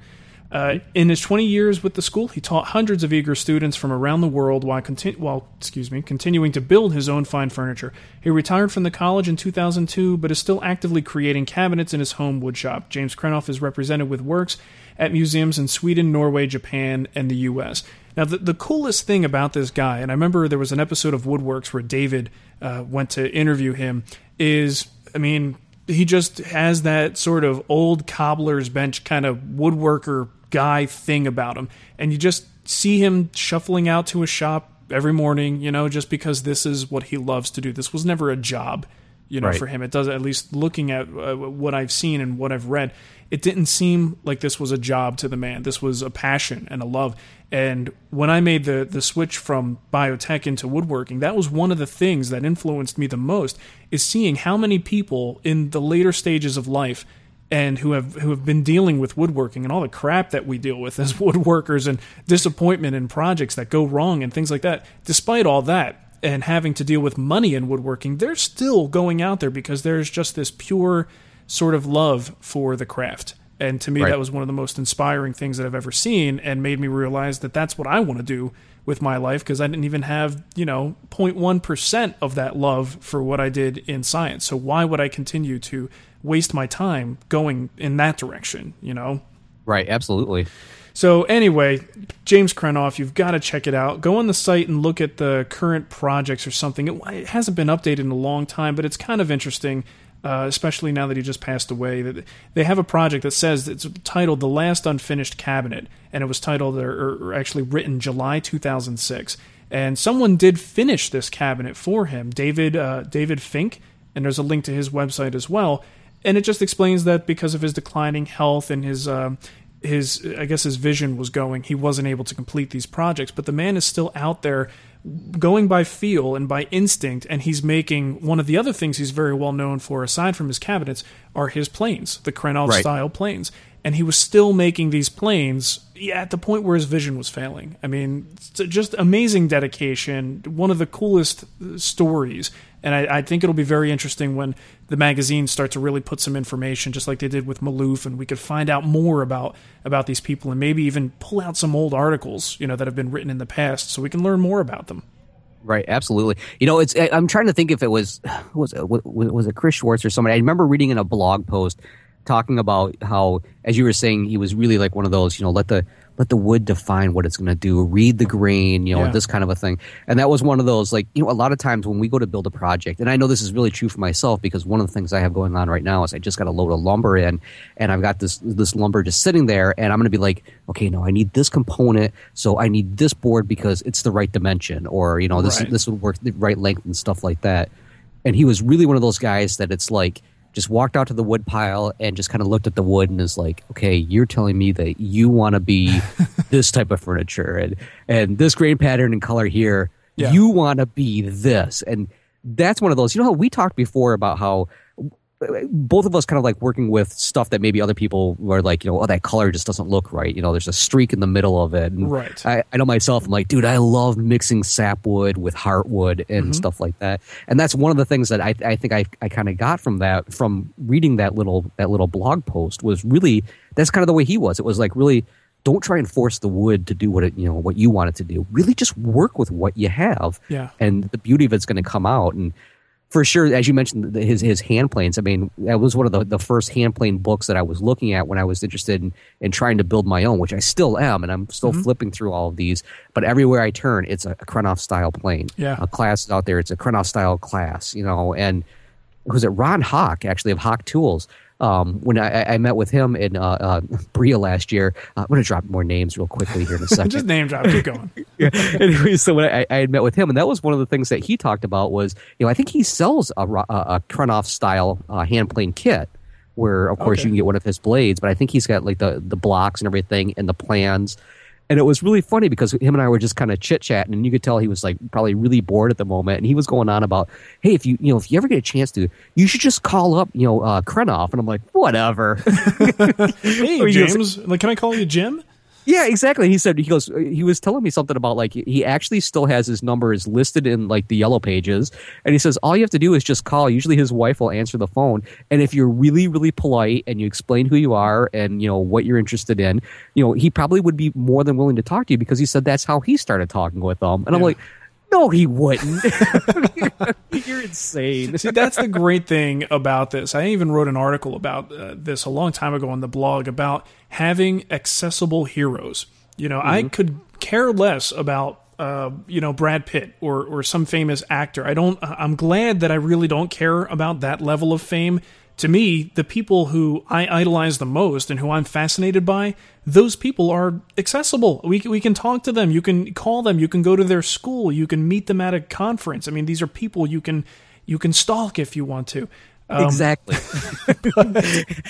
Uh, in his 20 years with the school, he taught hundreds of eager students from around the world while, conti- while excuse me, continuing to build his own fine furniture. He retired from the college in 2002, but is still actively creating cabinets in his home woodshop. James Krenov is represented with works at museums in Sweden, Norway, Japan, and the U.S. Now, the, the coolest thing about this guy, and I remember there was an episode of Woodworks where David uh, went to interview him, is, I mean, he just has that sort of old cobbler's bench kind of woodworker guy thing about him. And you just see him shuffling out to his shop every morning, you know, just because this is what he loves to do. This was never a job, you know, Right. for him. It does, at least looking at uh, what I've seen and what I've read, it didn't seem like this was a job to the man. This was a passion and a love. And when I made the the switch from biotech into woodworking, that was one of the things that influenced me the most is seeing how many people in the later stages of life and who have who have been dealing with woodworking and all the crap that we deal with as woodworkers and disappointment in projects that go wrong and things like that. Despite all that and having to deal with money in woodworking, they're still going out there because there's just this pure sort of love for the craft. And to me, Right. that was one of the most inspiring things that I've ever seen and made me realize that that's what I want to do with my life because I didn't even have, you know, 0.1% of that love for what I did in science. So why would I continue to waste my time going in that direction, you know? right, absolutely. So anyway, James Krenov, you've got to check it out. Go on the site and look at the current projects or something. It, it hasn't been updated in a long time, but it's kind of interesting, uh, especially now that he just passed away. That they have a project that says it's titled "The Last Unfinished Cabinet," and it was titled or, or actually written July 2006. And someone did finish this cabinet for him, David uh, David Fink, and there's a link to his website as well. And it just explains that because of his declining health and his um, his I guess his vision was going, he wasn't able to complete these projects. But the man is still out there going by feel and by instinct, and he's making one of the other things he's very well known for, aside from his cabinets, are his planes, the Krenov Right. style planes. And he was still making these planes at the point where his vision was failing. I mean, it's just amazing dedication, one of the coolest uh, stories. And I, I think it'll be very interesting when the magazines start to really put some information, just like they did with Maloof, and we could find out more about about these people, and maybe even pull out some old articles, you know, that have been written in the past, so we can learn more about them. Right, absolutely. You know, it's. I'm trying to think if it was was it, was it Chris Schwarz or somebody. I remember reading in a blog post talking about how, as you were saying, he was really like one of those. You know, let the let the wood define what it's going to do. Read the grain. You know, Yeah. this kind of a thing. And that was one of those. Like, you know, a lot of times when we go to build a project, and I know this is really true for myself because one of the things I have going on right now is I just got a load of lumber in, and I've got this this lumber just sitting there, and I'm going to be like, okay, no, I need this component, so I need this board because it's the right dimension, or you know, this Right. this would work the right length and stuff like that. And he was really one of those guys that it's like just walked out to the wood pile and just kind of looked at the wood and is like, okay, you're telling me that you want to be this type of furniture and and this grain pattern and color here, Yeah. you want to be this. And that's one of those. You know how we talked before about how both of us kind of like working with stuff that maybe other people were like, you know, oh, that color just doesn't look right. You know, there's a streak in the middle of it. And Right. I, I know myself, I'm like, dude, I love mixing sapwood with heartwood and mm-hmm. stuff like that. And that's one of the things that I, I think I, I kind of got from that, from reading that little, that little blog post was really, that's kind of the way he was. It was like, really, don't try and force the wood to do what it, you know, what you want it to do. Really just work with what you have. Yeah. And the beauty of it's going to come out. And for sure, as you mentioned, the, his his hand planes. I mean, that was one of the, the first hand plane books that I was looking at when I was interested in, in trying to build my own, which I still am, and I'm still mm-hmm. flipping through all of these. But everywhere I turn, it's a, a Krenov style plane. Yeah. a class is out there. It's a Krenov style class, you know. And was it Ron Hock actually of Hock Tools? Um, when I, I met with him in uh, uh, Berea last year, uh, I'm going to drop more names real quickly here in a second. Just name drop. Keep going. yeah. Anyway, so when I, I had met with him, and that was one of the things that he talked about was, you know, I think he sells a, a, a Krenov style uh, hand plane kit, where of course Okay. you can get one of his blades, but I think he's got like the the blocks and everything and the plans. And it was really funny because him and I were just kind of chit chatting, and you could tell he was like probably really bored at the moment. And he was going on about, "Hey, if you you know if you ever get a chance to, you should just call up you know uh, Krenov." And I'm like, "Whatever." Hey, Or he goes- James. Like, can I call you Jim? Yeah, exactly. He said he goes. He was telling me something about like he actually still has his numbers listed in like the yellow pages, and he says all you have to do is just call. Usually his wife will answer the phone, and if you're really really polite and you explain who you are and you know what you're interested in, you know he probably would be more than willing to talk to you because he said that's how he started talking with them. And I'm like, no, he wouldn't. you're insane. See, that's the great thing about this. I even wrote an article about uh, this a long time ago on the blog about having accessible heroes. You know, I could care less about uh, you know Brad Pitt or or some famous actor. I don't. I'm glad that I really don't care about that level of fame. To me, the people who I idolize the most and who I'm fascinated by, those people are accessible. We can, we can talk to them. You can call them. You can go to their school. You can meet them at a conference. I mean, these are people you can you can stalk if you want to. Um, exactly.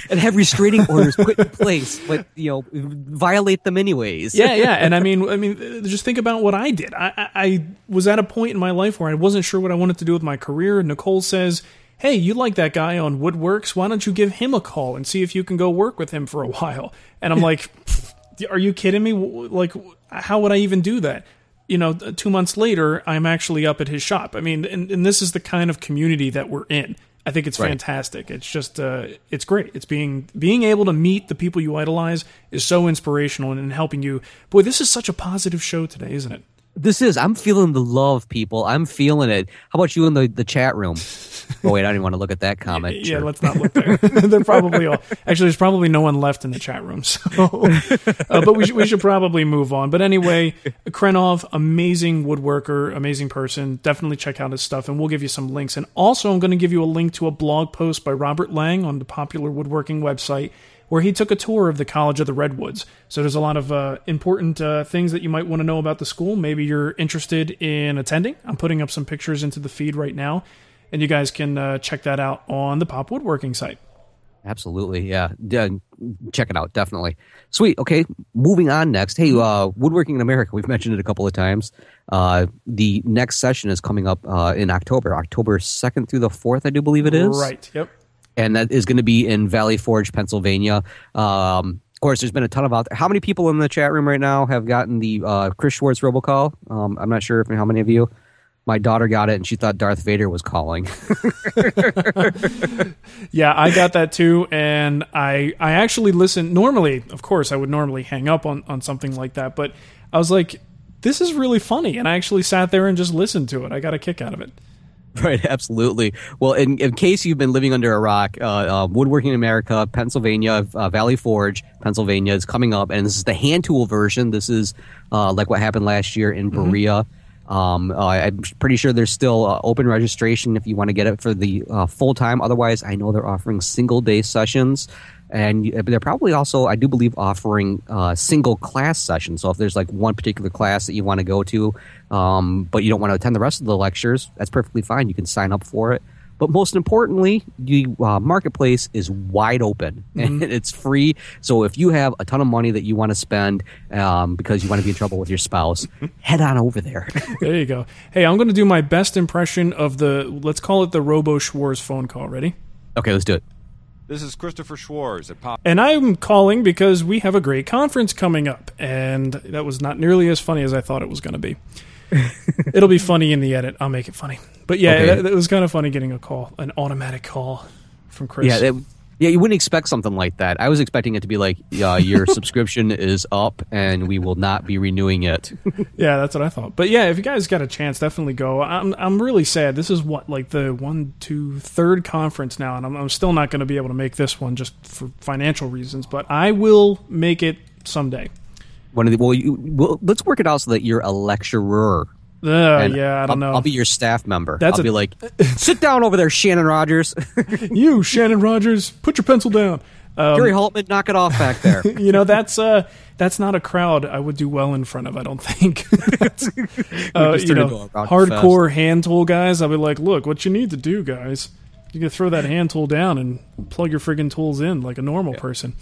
and have restraining orders put in place, but you know, violate them anyways. yeah, yeah, and I mean, I mean, just think about what I did. I, I, I was at a point in my life where I wasn't sure what I wanted to do with my career. Nicole says, "Hey, you like that guy on Woodworks? Why don't you give him a call and see if you can go work with him for a while?" And I'm like, "Are you kidding me? Like, how would I even do that?" You know, two months later, I'm actually up at his shop. I mean, and, and this is the kind of community that we're in. I think it's Right. fantastic. It's just, uh, it's great. It's being being able to meet the people you idolize is so inspirational and in helping you. Boy, this is such a positive show today, isn't it? This is. I'm feeling the love, people. I'm feeling it. How about you in the, the chat room? Oh wait, I didn't want to look at that comment. Yeah, Sure. let's not look there. They're probably all. Actually, there's probably no one left in the chat room. So, uh, but we should, we should probably move on. But anyway, Krenov, amazing woodworker, amazing person. Definitely check out his stuff, and we'll give you some links. And also, I'm going to give you a link to a blog post by Robert Lang on the popular woodworking website. Where he took a tour of the College of the Redwoods. So there's a lot of uh, important uh, things that you might want to know about the school. Maybe you're interested in attending. I'm putting up some pictures into the feed right now and you guys can uh, check that out on the Pop Woodworking site. Absolutely, yeah. Check it out, definitely. Sweet. Okay, moving on next. Hey, uh, Woodworking in America. We've mentioned it a couple of times. Uh, the next session is coming up uh, in October, October second through the fourth, I do believe it is. Right. Yep. And that is going to be in Valley Forge, Pennsylvania. Um, of course, there's been a ton of out there. How many people in the chat room right now have gotten the uh, Chris Schwarz robocall? Um, I'm not sure if, how many of you. My daughter got it, and she thought Darth Vader was calling. Yeah, I got that too, and I I actually listened. Normally, of course, I would normally hang up on on something like that, but I was like, this is really funny, and I actually sat there and just listened to it. I got a kick out of it. Right, absolutely. Well, in, in case you've been living under a rock, uh, uh, Woodworking America, Pennsylvania, uh, Valley Forge, Pennsylvania is coming up, and this is the hand tool version. This is uh, like what happened last year in Berea. Um, uh, I'm pretty sure there's still uh, open registration if you want to get it for the uh, full time. Otherwise, I know they're offering single day sessions, and they're probably also, I do believe, offering uh, single class sessions. So if there's like one particular class that you want to go to, um, but you don't want to attend the rest of the lectures, that's perfectly fine. You can sign up for it. But most importantly, the uh, marketplace is wide open and it's free. So if you have a ton of money that you want to spend um, because you want to be in trouble with your spouse, head on over there. There you go. Hey, I'm going to do my best impression of the let's call it the Robo Schwarz phone call. Ready? okay, let's do it. This is Christopher Schwarz at Pop. And I'm calling because we have a great conference coming up, and that was not nearly as funny as I thought it was going to be. It'll be funny in the edit. I'll make it funny. But yeah, Okay. that, that was kind of funny getting a call, an automatic call from Chris. Yeah, that, Yeah, you wouldn't expect something like that. I was expecting it to be like, uh, your subscription is up and we will not be renewing it. Yeah, that's what I thought. But yeah, if you guys got a chance, definitely go. I'm I'm really sad. This is what like the one, two, third conference now, and I'm, I'm still not going to be able to make this one just for financial reasons. But I will make it someday. One of the well, you, well, let's work it out so that you're a lecturer. Uh, yeah, I don't I'll, know. I'll be your staff member. That's I'll a- be like, sit down over there, Shannon Rogers. you, Shannon Rogers, put your pencil down. Um, Gary Holtman, knock it off back there. you know that's uh that's not a crowd I would do well in front of. I don't think. uh, you know, into a rock hardcore hand tool guys. I'll be like, look, what you need to do, guys. You can throw that hand tool down and plug your friggin' tools in like a normal person.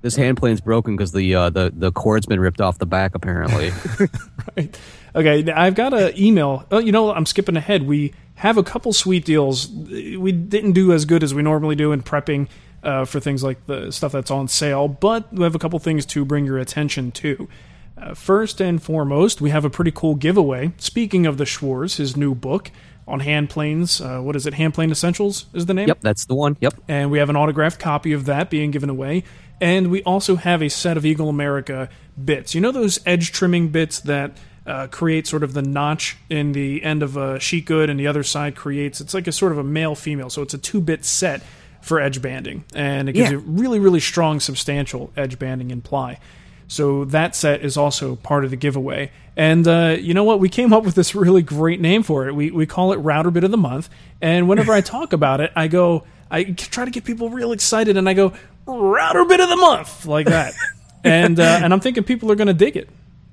This hand plane's broken because the uh, the the cord's been ripped off the back. Apparently, Right. Okay, I've got an email. Oh, you know, I'm skipping ahead. We have a couple sweet deals. We didn't do as good as we normally do in prepping uh, for things like the stuff that's on sale, but we have a couple things to bring your attention to. Uh, first and foremost, we have a pretty cool giveaway. Speaking of the Schwarz, his new book on hand planes. Uh, what is it? Hand plane essentials is the name yep, that's the one. Yep. and we have an autographed copy of that being given away. And we also have a set of Eagle America bits. You know those edge trimming bits that uh, create sort of the notch in the end of a sheet good, and the other side creates it's like a sort of a male female. So it's a two bit set for edge banding, and it gives Yeah. you really really strong substantial edge banding in ply. So that set is also part of the giveaway. And uh, you know what? We came up with this really great name for it. We, we call it Router Bit of the Month. And whenever I talk about it, I go, I try to get people real excited, and I go, Router Bit of the Month, like that. and uh, and I'm thinking people are going to dig it.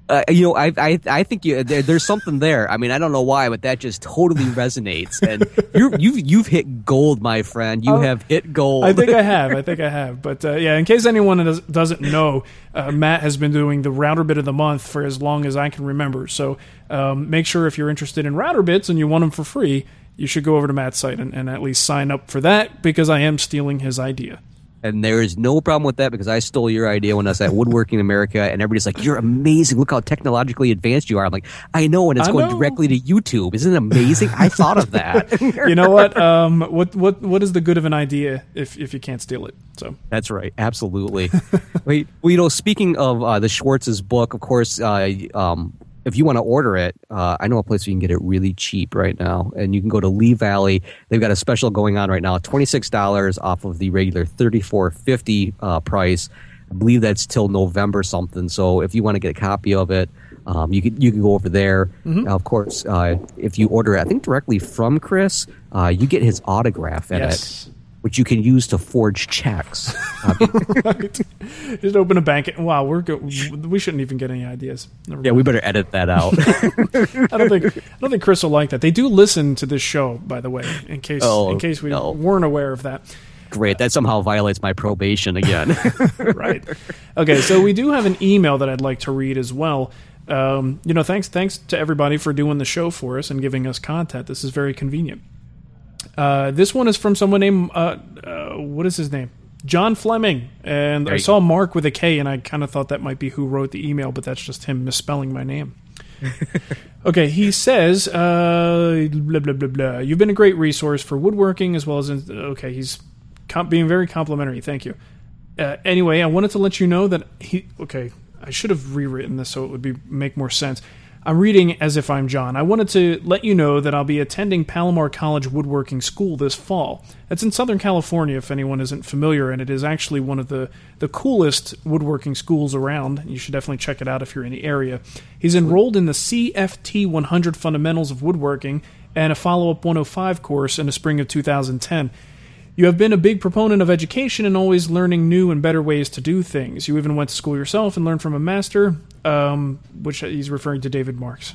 Uh, you know, I I I think you, there, there's something there. I mean, I don't know why, but that just totally resonates. And you you've you've hit gold, my friend. You Oh, have hit gold. I think I have. I think I have. But uh, yeah, in case anyone does, doesn't know, uh, Matt has been doing the router bit of the month for as long as I can remember. So um, make sure if you're interested in router bits and you want them for free, you should go over to Matt's site and, and at least sign up for that because I am stealing his idea. And there is no problem with that because I stole your idea when I was at Woodworking America, and everybody's like, "You're amazing! Look how technologically advanced you are." I'm like, "I know," and it's I going know. directly to YouTube. Isn't it amazing? I thought of that. You know what? Um, what what what is the good of an idea if if you can't steal it? So That's right, absolutely. Wait, well, you know, speaking of uh, the Schwarz's book, of course, uh, um, if you want to order it, uh, I know a place where you can get it really cheap right now, and you can go to Lee Valley. They've got a special going on right now, twenty six dollars off of the regular thirty four fifty uh, price. I believe that's till November something. So if you want to get a copy of it. Um, you can you can go over there. Now, of course, uh, if you order it, I think directly from Chris, uh, you get his autograph in Yes. it, which you can use to forge checks. Uh, just open a bank. And, Wow, we're go- we shouldn't even get any ideas. Yeah, we better edit that out. I don't think I don't think Chris will like that. They do listen to this show, by the way, in case Oh, in case we no. weren't aware of that. Great. That somehow violates my probation again. right. Okay, so we do have an email that I'd like to read as well. Um, you know, thanks thanks to everybody for doing the show for us and giving us content. This is very convenient. Uh, this one is from someone named uh, uh, what is his name? John Fleming, and I saw Mark with a K, and I kind of thought that might be who wrote the email, but that's just him misspelling my name. okay, he says, uh, blah blah blah blah. You've been a great resource for woodworking as well as in, okay. He's com- being very complimentary. Thank you. Uh, anyway, I wanted to let you know that he. Okay, I should have rewritten this so it would be make more sense. I'm reading as if I'm John. I wanted to let you know that I'll be attending Palomar College Woodworking School this fall. It's in Southern California, if anyone isn't familiar, and it is actually one of the, the coolest woodworking schools around. You should definitely check it out if you're in the area. He's enrolled in the CFT 100 Fundamentals of Woodworking and a follow up 105 course in the spring of 2010. You have been a big proponent of education and always learning new and better ways to do things. You even went to school yourself and learned from a master, um, which he's referring to David Marks.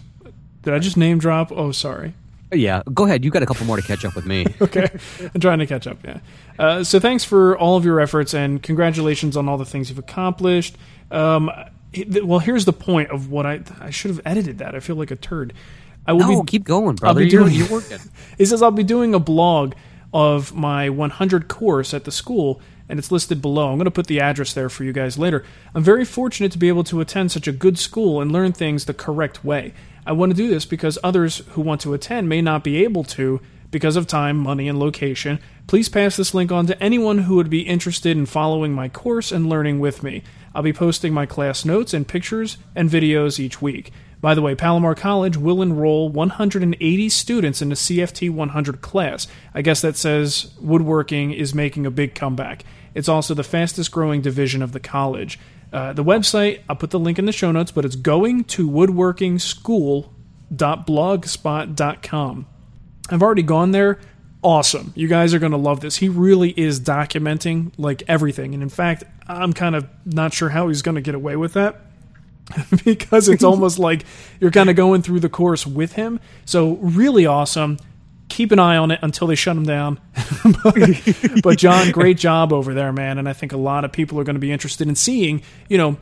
Did I just name drop? Oh, sorry. yeah, go ahead. You got a couple more to catch up with me. Okay, I'm trying to catch up. Yeah. Uh, so thanks for all of your efforts and congratulations on all the things you've accomplished. Um, well, here's the point of what I I should have edited that. I feel like a turd. I will No, be keep going, I'll brother. be You're, doing- you're working. He says I'll be doing a blog of my 100 course at the school, and it's listed below. I'm going to put the address there for you guys later. I'm very fortunate to be able to attend such a good school and learn things the correct way. I want to do this because others who want to attend may not be able to Because of time, money, and location, please pass this link on to anyone who would be interested in following my course and learning with me. I'll be posting my class notes and pictures and videos each week. By the way, Palomar College will enroll 180 students in the CFT 100 class. I guess that says woodworking is making a big comeback. It's also the fastest growing division of the college. Uh, the website, I'll put the link in the show notes, but it's going to woodworkingschool.blogspot.com. I've already gone there. Awesome. You guys are going to love this. He really is documenting like everything. And in fact, I'm kind of not sure how he's going to get away with that because it's almost like you're kind of going through the course with him. So, really awesome. Keep an eye on it until they shut him down. but, but, John, great job over there, man. And I think a lot of people are going to be interested in seeing, you know,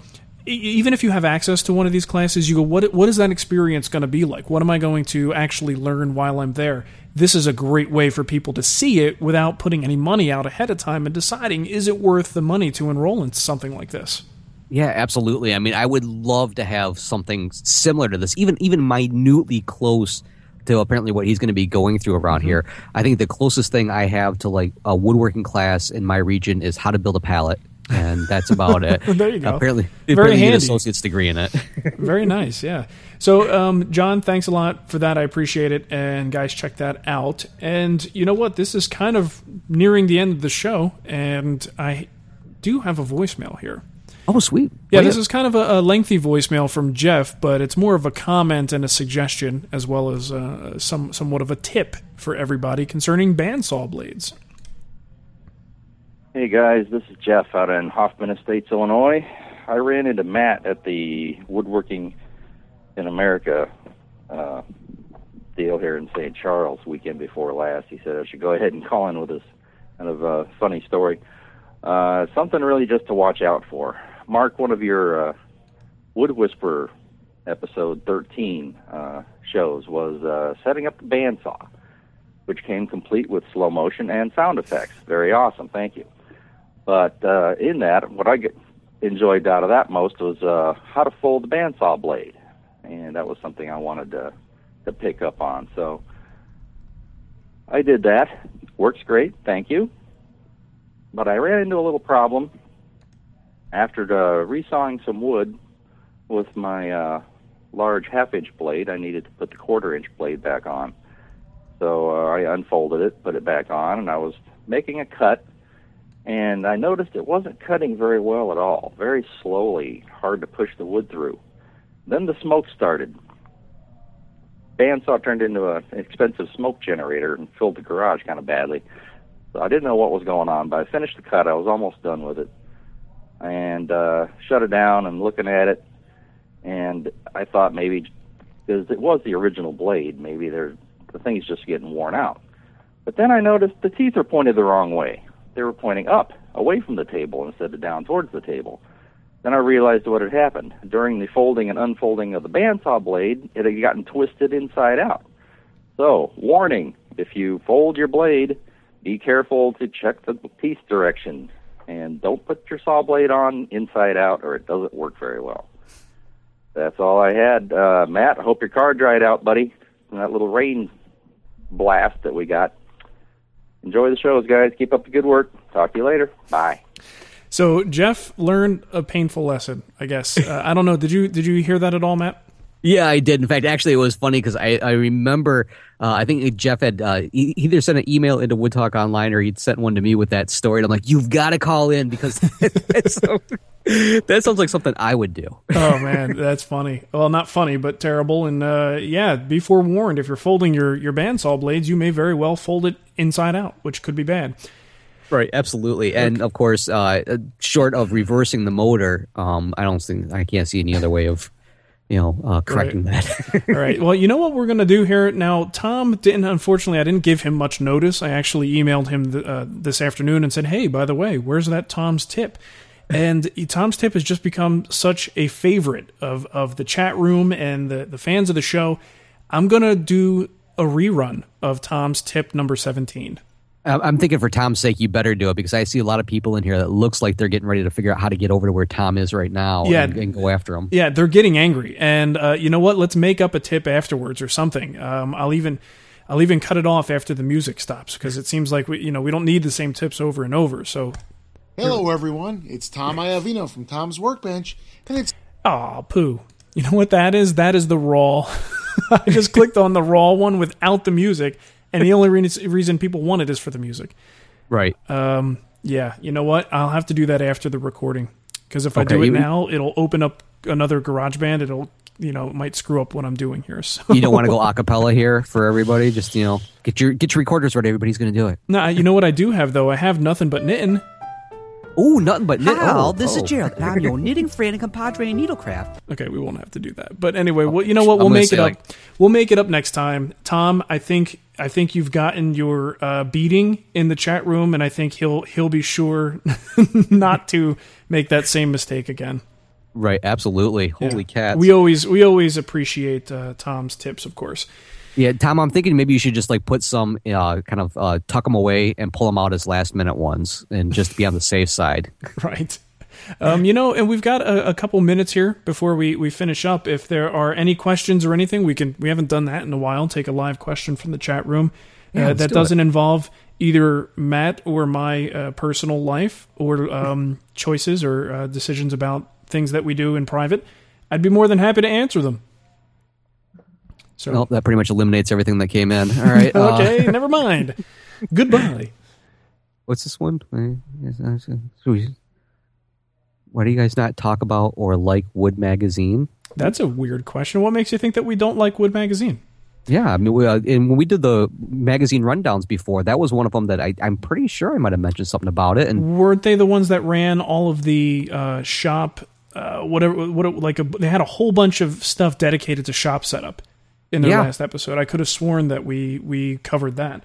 even if you have access to one of these classes, you go, what what is that experience going to be like? What am I going to actually learn while I'm there? This is a great way for people to see it without putting any money out ahead of time and deciding is it worth the money to enroll in something like this. Yeah, absolutely. I mean, I would love to have something similar to this, even even minutely close to apparently what he's going to be going through around mm-hmm. here. I think the closest thing I have to like a woodworking class in my region is how to build a pallet and that's about it. there you go. Apparently, very apparently handy. associate's degree in it. very nice, yeah. So, um, John, thanks a lot for that. I appreciate it, and guys, check that out. And you know what? This is kind of nearing the end of the show, and I do have a voicemail here. Oh, sweet. Yeah, this is kind of a, a, lengthy voicemail from Jeff, but it's more of a comment and a suggestion, as well as uh, some somewhat of a tip for everybody concerning bandsaw blades. Hey guys, this is Jeff out in Hoffman Estates, Illinois. I ran into Matt at the Woodworking in America uh, deal here in St. Charles weekend before last. He said I should go ahead and call in with this kind of uh, funny story. Uh, something really just to watch out for. Mark, one of your uh, Wood Whisperer episode 13 uh, shows was uh, setting up the bandsaw, which came complete with slow motion and sound effects. Very awesome. Thank you. But uh, in that, what I get enjoyed out of that most was uh, how to fold the bandsaw blade, and that was something I wanted to to pick up on. So I did that. Works great, thank you. But I ran into a little problem after uh, resawing some wood with my uh, large half-inch blade. I needed to put the quarter-inch blade back on, so uh, I unfolded it, put it back on, and I was making a cut and I noticed it wasn't cutting very well at all, very slowly, hard to push the wood through. Then the smoke started. Bandsaw turned into an expensive smoke generator and filled the garage kind of badly. So I didn't know what was going on, but I finished the cut. I was almost done with it, and uh, shut it down and looking at it, and I thought maybe because it was the original blade, maybe there the thing's just getting worn out. But then I noticed the teeth are pointed the wrong way they were pointing up, away from the table, instead of down towards the table. Then I realized what had happened. During the folding and unfolding of the bandsaw blade, it had gotten twisted inside out. So, warning if you fold your blade, be careful to check the piece direction and don't put your saw blade on inside out or it doesn't work very well. That's all I had. Uh, Matt, hope your car dried out, buddy. And that little rain blast that we got enjoy the shows, guys. Keep up the good work. Talk to you later. Bye. So Jeff learned a painful lesson, I guess. Uh, I don't know. Did you did you hear that at all, Matt? Yeah, I did. In fact, actually, it was funny because I, I remember uh, I think Jeff had uh, either sent an email into Wood Talk Online or he'd sent one to me with that story. And I'm like, you've got to call in because so, that sounds like something I would do. oh man, that's funny. Well, not funny, but terrible. And uh, yeah, be forewarned. If you're folding your your bandsaw blades, you may very well fold it inside out, which could be bad. Right, absolutely, and of course, uh, short of reversing the motor, um, I don't think I can't see any other way of you know, uh, correcting right. that. All right. Well, you know what we're going to do here now. Tom didn't. Unfortunately, I didn't give him much notice. I actually emailed him the, uh, this afternoon and said, "Hey, by the way, where's that Tom's tip?" And Tom's tip has just become such a favorite of of the chat room and the the fans of the show. I'm going to do a rerun of Tom's tip number 17. I'm thinking for Tom's sake, you better do it because I see a lot of people in here that looks like they're getting ready to figure out how to get over to where Tom is right now yeah, and, and go after him. Yeah, they're getting angry. And uh, you know what? Let's make up a tip afterwards or something. Um, I'll even. I'll even cut it off after the music stops because it seems like we, you know, we don't need the same tips over and over. So, Hello, everyone. It's Tom Iavino from Tom's Workbench, and it's ah, poo. You know what that is? That is the raw. I just clicked on the raw one without the music, and the only re- reason people want it is for the music. Right. Um, yeah, you know what? I'll have to do that after the recording because if I do it now, it'll open up another GarageBand. It'll, you know, it might screw up what I'm doing here. So you don't want to go acapella here for everybody. Just you know, get your get your recorders ready. Everybody's going to do it. No, you know what I do have though? I have nothing but knitting. Oh, nothing but knit. How? oh, this oh. is Gerald, and I'm your knitting friend and compadre in needlecraft. Okay, we won't have to do that. But anyway, well, you know what? We'll make it say, up. like- we'll make it up next time. Tom, I think I think you've gotten your uh, beating in the chat room, and I think he'll he'll be sure not to make that same mistake again. Right. Absolutely. Yeah. Holy cats. We always we always appreciate uh, Tom's tips, of course. Yeah, Tom, I'm thinking maybe you should just like put some uh, kind of uh, tuck them away and pull them out as last minute ones, and just be on the safe side. Right. Um, you know, and we've got a, a couple minutes here before we, we finish up. If there are any questions or anything, we can. We haven't done that in a while. Take a live question from the chat room Yeah, uh, that do doesn't involve either Matt or my uh, personal life or um, choices or uh, decisions about things that we do in private. I'd be more than happy to answer them. So Well, that pretty much eliminates everything that came in. All right. uh, okay, never mind. Goodbye. what's this one? Why do you guys not talk about or like Wood Magazine? That's a weird question. What makes you think that we don't like Wood Magazine? Yeah, I mean, we, uh, and when we did the magazine rundowns before, that was one of them that I, I'm pretty sure I might have mentioned something about it. And weren't they the ones that ran all of the uh, shop uh, whatever what like a, they had a whole bunch of stuff dedicated to shop setup in their Yeah. last episode i could have sworn that we we covered that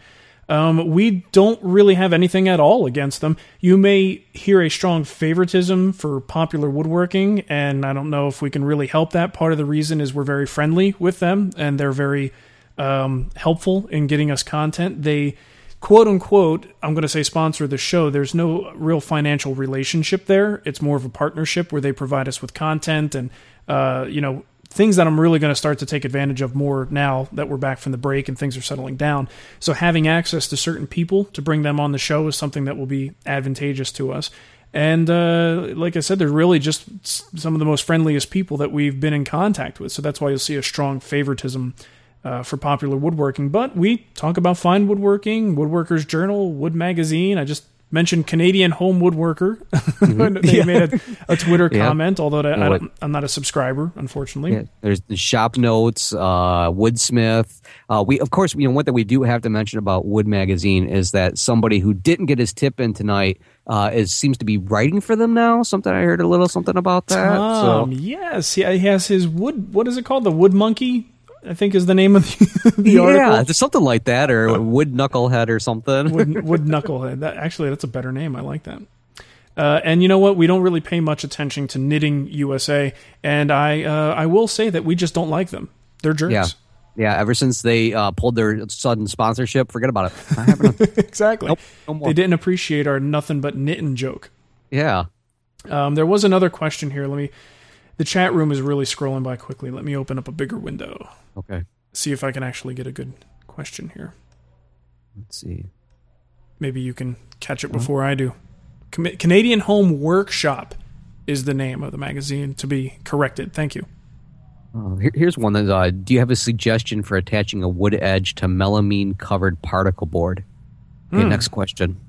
um, we don't really have anything at all against them you may hear a strong favoritism for popular woodworking and i don't know if we can really help that part of the reason is we're very friendly with them and they're very um, helpful in getting us content they quote unquote, I'm going to say sponsor the show. There's no real financial relationship there. It's more of a partnership where they provide us with content and, uh, you know, things that I'm really going to start to take advantage of more now that we're back from the break and things are settling down. So having access to certain people to bring them on the show is something that will be advantageous to us. And uh, like I said, they're really just some of the most friendliest people that we've been in contact with. So that's why you'll see a strong favoritism uh, for popular woodworking. But we talk about fine woodworking, Woodworkers Journal, Wood Magazine. I just mentioned Canadian Home Woodworker. they made a, a Twitter Yeah. comment, although I, I Well, don't, I'm not a subscriber, unfortunately. Yeah, there's the shop notes, uh, Woodsmith. Uh, we, of course, you know, one that we do have to mention about Wood Magazine is that somebody who didn't get his tip in tonight uh, is seems to be writing for them now. Something I heard a little something about that. Um, so yes, he, he has his wood. What is it called? The Wood Monkey, I think, is the name of the, the yeah, article. there's something like that, or Wood Knucklehead or something. Wood, wood knucklehead. That actually, that's a better name. I like that. Uh, and you know what? We don't really pay much attention to Knitting USA, and I uh, I will say that we just don't like them. They're jerks. yeah, yeah. Ever since they uh, pulled their sudden sponsorship, forget about it. Exactly. Nope, no more. They didn't appreciate our nothing but knitting joke. yeah. Um, there was another question here. Let me. The chat room is really scrolling by quickly. Let me open up a bigger window. Okay. See if I can actually get a good question here. Let's see. Maybe you can catch it before I do. Com- Canadian Home Workshop is the name of the magazine to be corrected. Thank you. Uh, here, here's one that. Uh, do you have a suggestion for attaching a wood edge to melamine covered particle board? Okay, next question.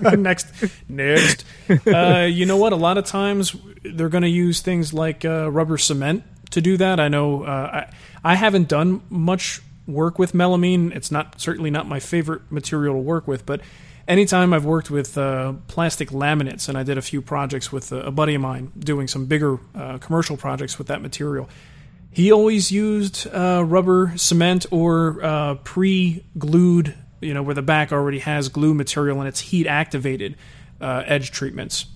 next, next. Uh, you know what? A lot of times they're going to use things like uh, rubber cement to do that. I know. Uh, I I haven't done much work with melamine. It's not certainly not my favorite material to work with, but anytime I've worked with uh, plastic laminates, and I did a few projects with a, a buddy of mine doing some bigger uh, commercial projects with that material. He always used uh, rubber cement or uh, pre-glued, you know, where the back already has glue material and it's heat activated uh, edge treatments.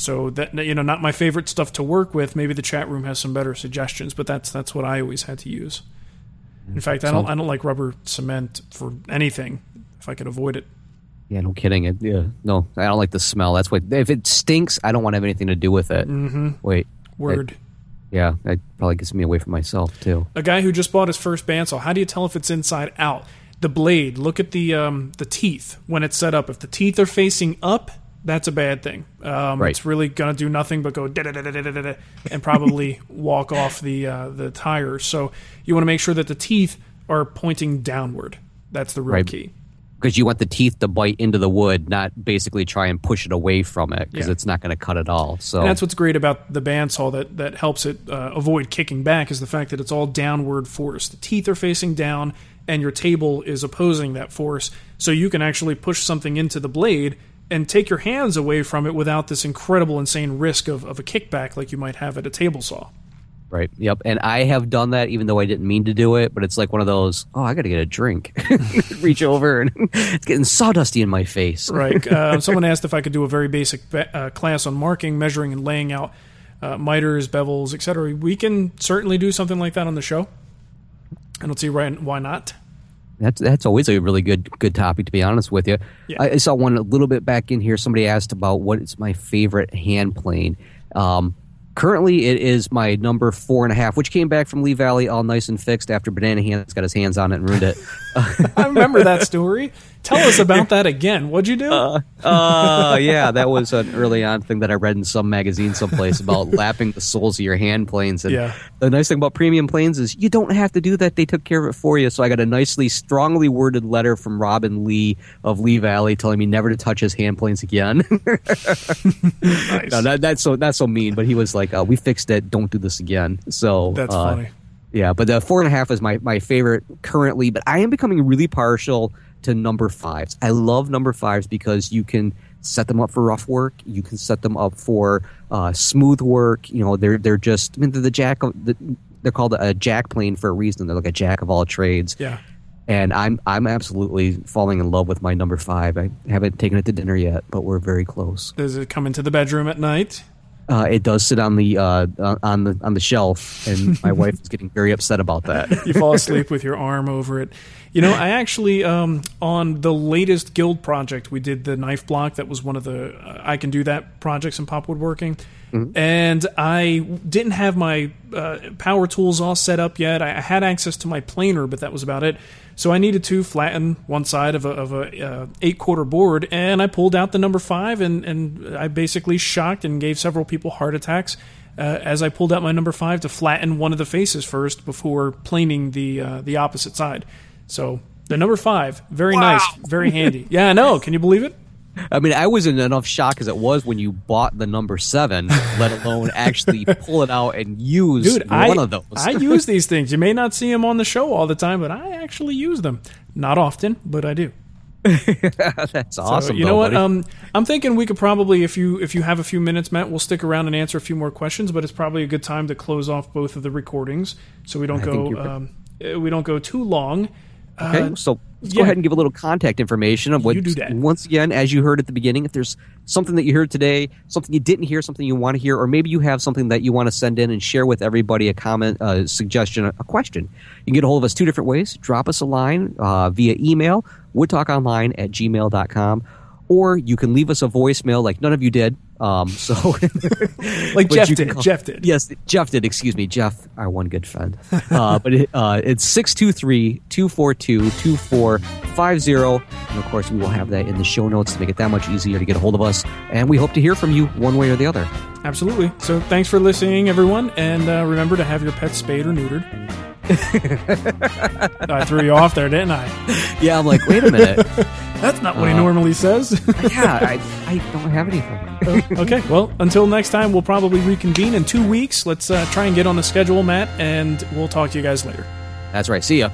So that you know, not my favorite stuff to work with. Maybe the chat room has some better suggestions, but that's that's what I always had to use. In fact, I don't I don't like rubber cement for anything if I could avoid it. Yeah, no kidding. It, yeah, no, I don't like the smell. That's what. If it stinks, I don't want to have anything to do with it. Mm-hmm. Wait, Word. Yeah, that probably gets me away from myself too. A guy who just bought his first bandsaw. How do you tell if it's inside out? The blade. Look at the um, the teeth when it's set up. If the teeth are facing up, that's a bad thing. Um, Right. It's really gonna do nothing but go da-da-da-da-da-da-da and probably walk off the uh, the tires. So you want to make sure that the teeth are pointing downward. That's the real Right. key. Because you want the teeth to bite into the wood, not basically try and push it away from it, because Yeah. it's not going to cut at all. So And that's what's great about the bandsaw that that helps it uh, avoid kicking back is the fact that it's all downward force. The teeth are facing down, and your table is opposing that force, so you can actually push something into the blade and take your hands away from it without this incredible, insane risk of, of a kickback like you might have at a table saw. Right. Yep. And I have done that even though I didn't mean to do it, but it's like one of those, oh, I got to get a drink. Reach over and it's getting sawdusty in my face. Right. Uh, someone asked if I could do a very basic be- uh, class on marking, measuring, and laying out uh, miters, bevels, etc. We can certainly do something like that on the show. I don't see why, why not. That's that's always a really good good topic to be honest with you. Yeah. I, I saw one a little bit back in here. Somebody asked about what is my favorite hand plane. Um, currently, it is my number four and a half, which came back from Lee Valley all nice and fixed after Banana Hands got his hands on it and ruined it. I remember that story. Tell us about that again. What'd you do? Uh, yeah, that was an early on thing that I read in some magazine someplace about lapping the soles of your hand planes. And Yeah. the nice thing about premium planes is you don't have to do that. They took care of it for you. So I got a nicely, strongly worded letter from Robin Lee of Lee Valley telling me never to touch his hand planes again. nice. no, that, that's so that's so mean. But he was like, uh, "We fixed it. Don't do this again." So That's uh, funny. yeah, but the four and a half is my, my favorite currently, but I am becoming really partial to number fives. I love number fives because you can set them up for rough work. You can set them up for uh, smooth work. You know, they're they're just I mean they're the jack of the, they're called a jack plane for a reason. They're like a jack of all trades. Yeah. And I'm I'm absolutely falling in love with my number five. I haven't taken it to dinner yet, but we're very close. Does it come into the bedroom at night? Uh, it does sit on the uh, on the on the shelf, and my wife is getting very upset about that. You fall asleep with your arm over it. You know, I actually um, on the latest guild project we did the knife block. That was one of the uh, I can do that projects in pop woodworking. And I didn't have my uh, power tools all set up yet. I I had access to my planer, but that was about it. So I needed to flatten one side of a, of a uh, eight quarter board, and I pulled out the number five, and, and I basically shocked and gave several people heart attacks uh, as I pulled out my number five to flatten one of the faces first before planing the uh, the opposite side. So the number five, very nice, very handy. Yeah, I know. Can you believe it? I mean, I was in enough shock as it was when you bought the number seven, let alone actually pull it out and use Dude, one I, of those. I use these things. You may not see them on the show all the time, but I actually use them. Not often, but I do. That's So, awesome. you though, know what? Um, I'm thinking we could probably, if you if you have a few minutes, Matt, we'll stick around and answer a few more questions. But it's probably a good time to close off both of the recordings, so we don't I go um, uh, we don't go too long. Okay, Uh, so let's yeah. go ahead and give a little contact information of what. You do that. Once again, as you heard at the beginning, if there's something that you heard today, something you didn't hear, something you want to hear, or maybe you have something that you want to send in and share with everybody, a comment, a suggestion, a question, you can get a hold of us two different ways. Drop us a line uh, via email, woodtalkonline at gmail.com, or you can leave us a voicemail like none of you did. Um, so, Like Jeff did. call- Jeff did. Yes, Jeff did. Excuse me, Jeff, our one good friend. Uh, but it, uh, it's 623-242-2450. And of course, we will have that in the show notes to make it that much easier to get a hold of us. And we hope to hear from you one way or the other. Absolutely. So thanks for listening, everyone, and uh, remember to have your pets spayed or neutered. I threw you off there, didn't I? Yeah, I'm like, wait a minute. That's not what he Uh, normally says. yeah, I, I don't have anything. okay, well, until next time, we'll probably reconvene in two weeks. Let's uh, try and get on the schedule, Matt, and we'll talk to you guys later. That's right. See ya.